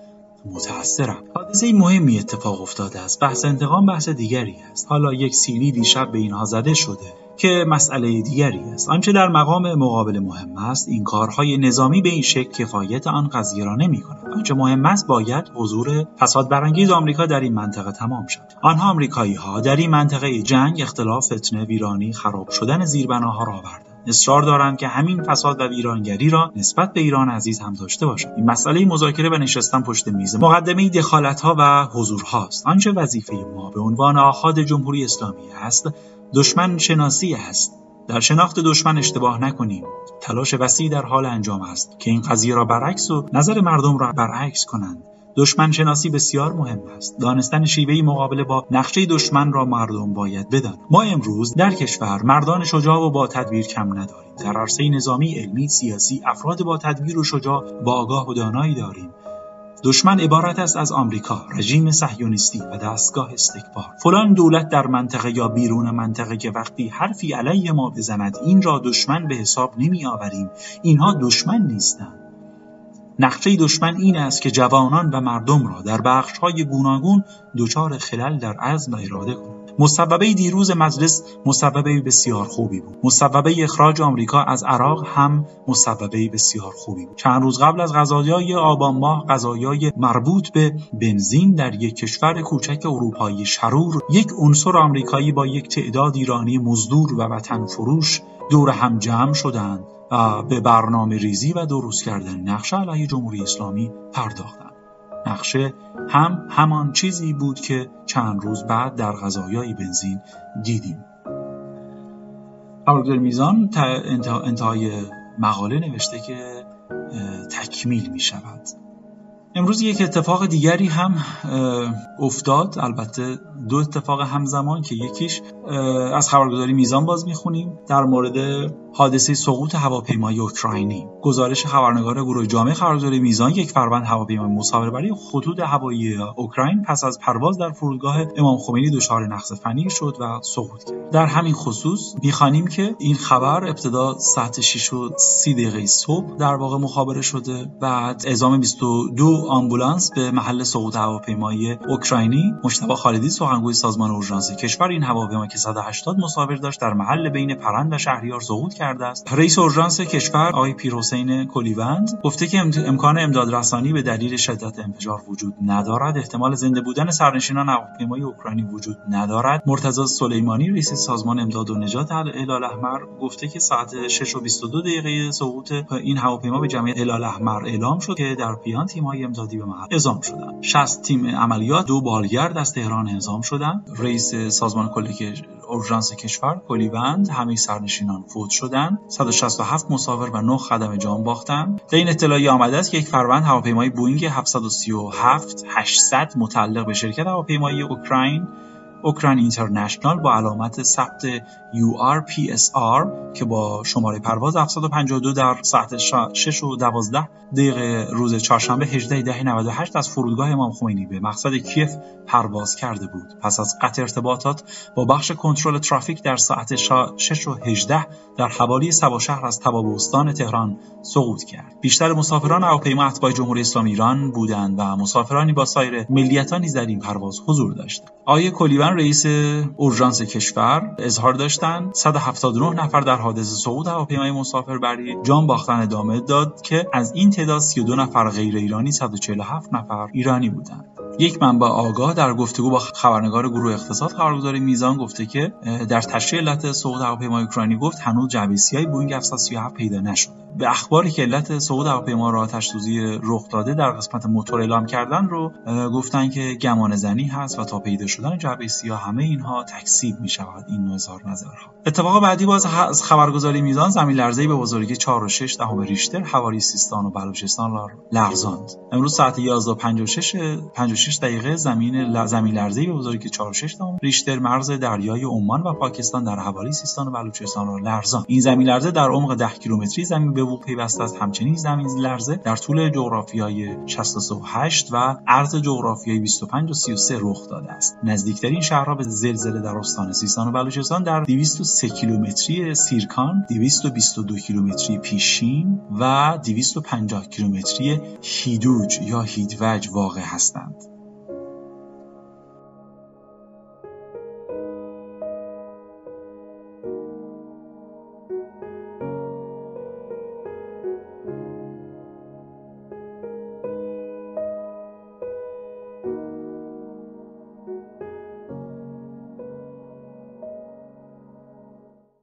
متأثرم. حادثه مهمی اتفاق افتاده است. بحث انتقام بحث دیگری است. حالا یک سیلی دیشب به اینها زده شده که مسئله دیگری است. آنچه در مقام مقابل مهم است این کارهای نظامی به این شکل کفایت آن قضیه را نمی کند آنچه مهم است باید حضور فساد برانگیز آمریکا در این منطقه تمام شد. آنها آمریکایی ها در این منطقه جنگ اختلاف فتنه ویرانی خراب شدن زیربناها را آوردند. اصرار دارند که همین فساد و ویرانگری را نسبت به ایران عزیز هم داشته باشند این مسئله مذاکره و نشستن پشت میز مقدمه دخالت ها و حضور هاست آنچه وظیفه ما به عنوان آخاد جمهوری اسلامی است دشمن شناسی است. در شناخت دشمن اشتباه نکنیم. تلاش وسیع در حال انجام است که این قضیه را برعکس و نظر مردم را برعکس کنند. دشمن شناسی بسیار مهم است دانستن شیوهی مقابله با نقشه دشمن را مردم باید بدانند ما امروز در کشور مردان شجاع و با تدبیر کم نداریم در عرصه نظامی علمی سیاسی افراد با تدبیر و شجاع با آگاه و دانایی داریم دشمن عبارت است از آمریکا، رژیم صهیونیستی و دستگاه استکبار. فلان دولت در منطقه یا بیرون منطقه که وقتی حرفی علیه ما بزند این را دشمن به حساب نمی آوریم. اینها دشمن نیستند. نقشه دشمن این است که جوانان و مردم را در بخش‌های گوناگون دچار خلل در عزم و اراده کند. مصوبه دیروز مجلس مصوبه بسیار خوبی بود. مصوبه اخراج آمریکا از عراق هم مصوبه بسیار خوبی بود. چند روز قبل از قضایای آبان ماه قضایای مربوط به بنزین در یک کشور کوچک اروپایی شرور یک عنصر آمریکایی با یک تعداد ایرانی مزدور و وطن فروش دور هم جمع شدند. به برنامه ریزی و درست کردن نقشه علیه جمهوری اسلامی پرداختند. نقشه هم همان چیزی بود که چند روز بعد در غذایای بنزین دیدیم. ابوالفضل میزان انتهای مقاله نوشته که تکمیل می شود. امروز یک اتفاق دیگری هم افتاد. البته دو اتفاق همزمان که یکیش از خبرگزاری میزان باز می‌خونیم. در مورد حادثه سقوط هواپیمای اوکراینی. گزارش خبرنگار گروه جامعه خبرگزاری میزان یک فروند هواپیمای مسافربری خطوط هوایی اوکراین پس از پرواز در فرودگاه امام خمینی دچار نقص فنی شد و سقوط کرد. در همین خصوص می‌خوانیم که این خبر ابتدا ساعت 6 و 30 دقیقه صبح در واقع مخابره شده. بعد اعزام 22 آمبولانس به محل سقوط هواپیمای اوکراینی. مشتبه خالدی سخنگوی سازمان اورژانس کشور این هواپیما که 180 مسافر داشت در محل بین پرند و شهریار سقوط کرده است. رئیس اورژانس کشور آقای پیرحسین کلیوند گفته که امکان امداد رسانی به دلیل شدت انفجار وجود ندارد. احتمال زنده بودن سرنشینان هواپیمای اوکراینی وجود ندارد. مرتضی سلیمانی رئیس سازمان امداد و نجات هلال احمر گفته که ساعت 6 و 22 دقیقه سقوط این هواپیما به جمعیت هلال احمر اعلام شد که در پیان تیم‌های امدادی به محل اعزام شدند. 60 تیم عملیات دو بالگرد از تهران اعزام شدند. رئیس سازمان کلی اورژانس کشور کلیوند همه سرنشینان فوت شدند 167 مسافر و 9 خدم جان باختند در این اطلاعیه آمده است که یک فروند هواپیمای بوینگ 737 800 متعلق به شرکت هواپیمایی اوکراین اوکراین اینترنشنال با علامت ثبت URPSR که با شماره پرواز 752 در ساعت 6 و 12 دقیقه روز چهارشنبه 18 دهه 98 از فرودگاه امام خمینی به مقصد کیف پرواز کرده بود. پس از قطع ارتباطات با بخش کنترل ترافیک در ساعت 6 و 18 در حوالی سبا شهر از تباب استان تهران سقوط کرد. بیشتر مسافران هواپیما اتباع جمهوری اسلامی ایران بودند و مسافرانی با سایر ملیت‌ها نیز در این پرواز حضور داشتند. آیه کلیوان رئیس اورژانس کشور اظهار داشتند. 179 نفر در حادثه سقوط هواپیمای مسافربری جان باختن ادامه داد که از این تعداد 32 نفر غیر ایرانی 147 نفر ایرانی بودند. یک منبع آگاه در گفتگو با خبرنگار گروه اقتصاد خبرگزاری میزان گفته که در تشریح علت سقوط هواپیمای اوکراینی گفت هنوز سیاه بوینگ 737 پیدا نشده. به اخباری که علت سقوط هواپیما را آتش رخ داده در قسمت موتور اعلام کردن رو گفتن که گمان زنی هست و تا پیدا شدن جعبه سیاه همه اینها تکسیب می شود این نظر نظرها. اتفاق بعدی باز از خبرگزاری میزان زمین لرزه‌ای به بزرگی 4 و 6 دهم ریشتر حوالی سیستان و بلوچستان را لرزاند امروز ساعت 11:56 56 دقیقه زمین زمین لرزه‌ای به بزرگی 4 و 6 دهم ریشتر مرز دریای عمان و پاکستان در حوالی سیستان و بلوچستان را لرزاند. این زمین لرزه در عمق 10 کیلومتری زمین به وقوع پیوسته است. همچنین زمین لرزه در طول جغرافیایی 68 و عرض جغرافیایی 25 و 33 رخ داده است. نزدیکترین شهرها به زلزله در استان سیستان و بلوچستان در 203 کیلومتری سیرکان 222 کیلومتری پیشین و 250 کیلومتری هیدوج یا هیدوج واقع هستند.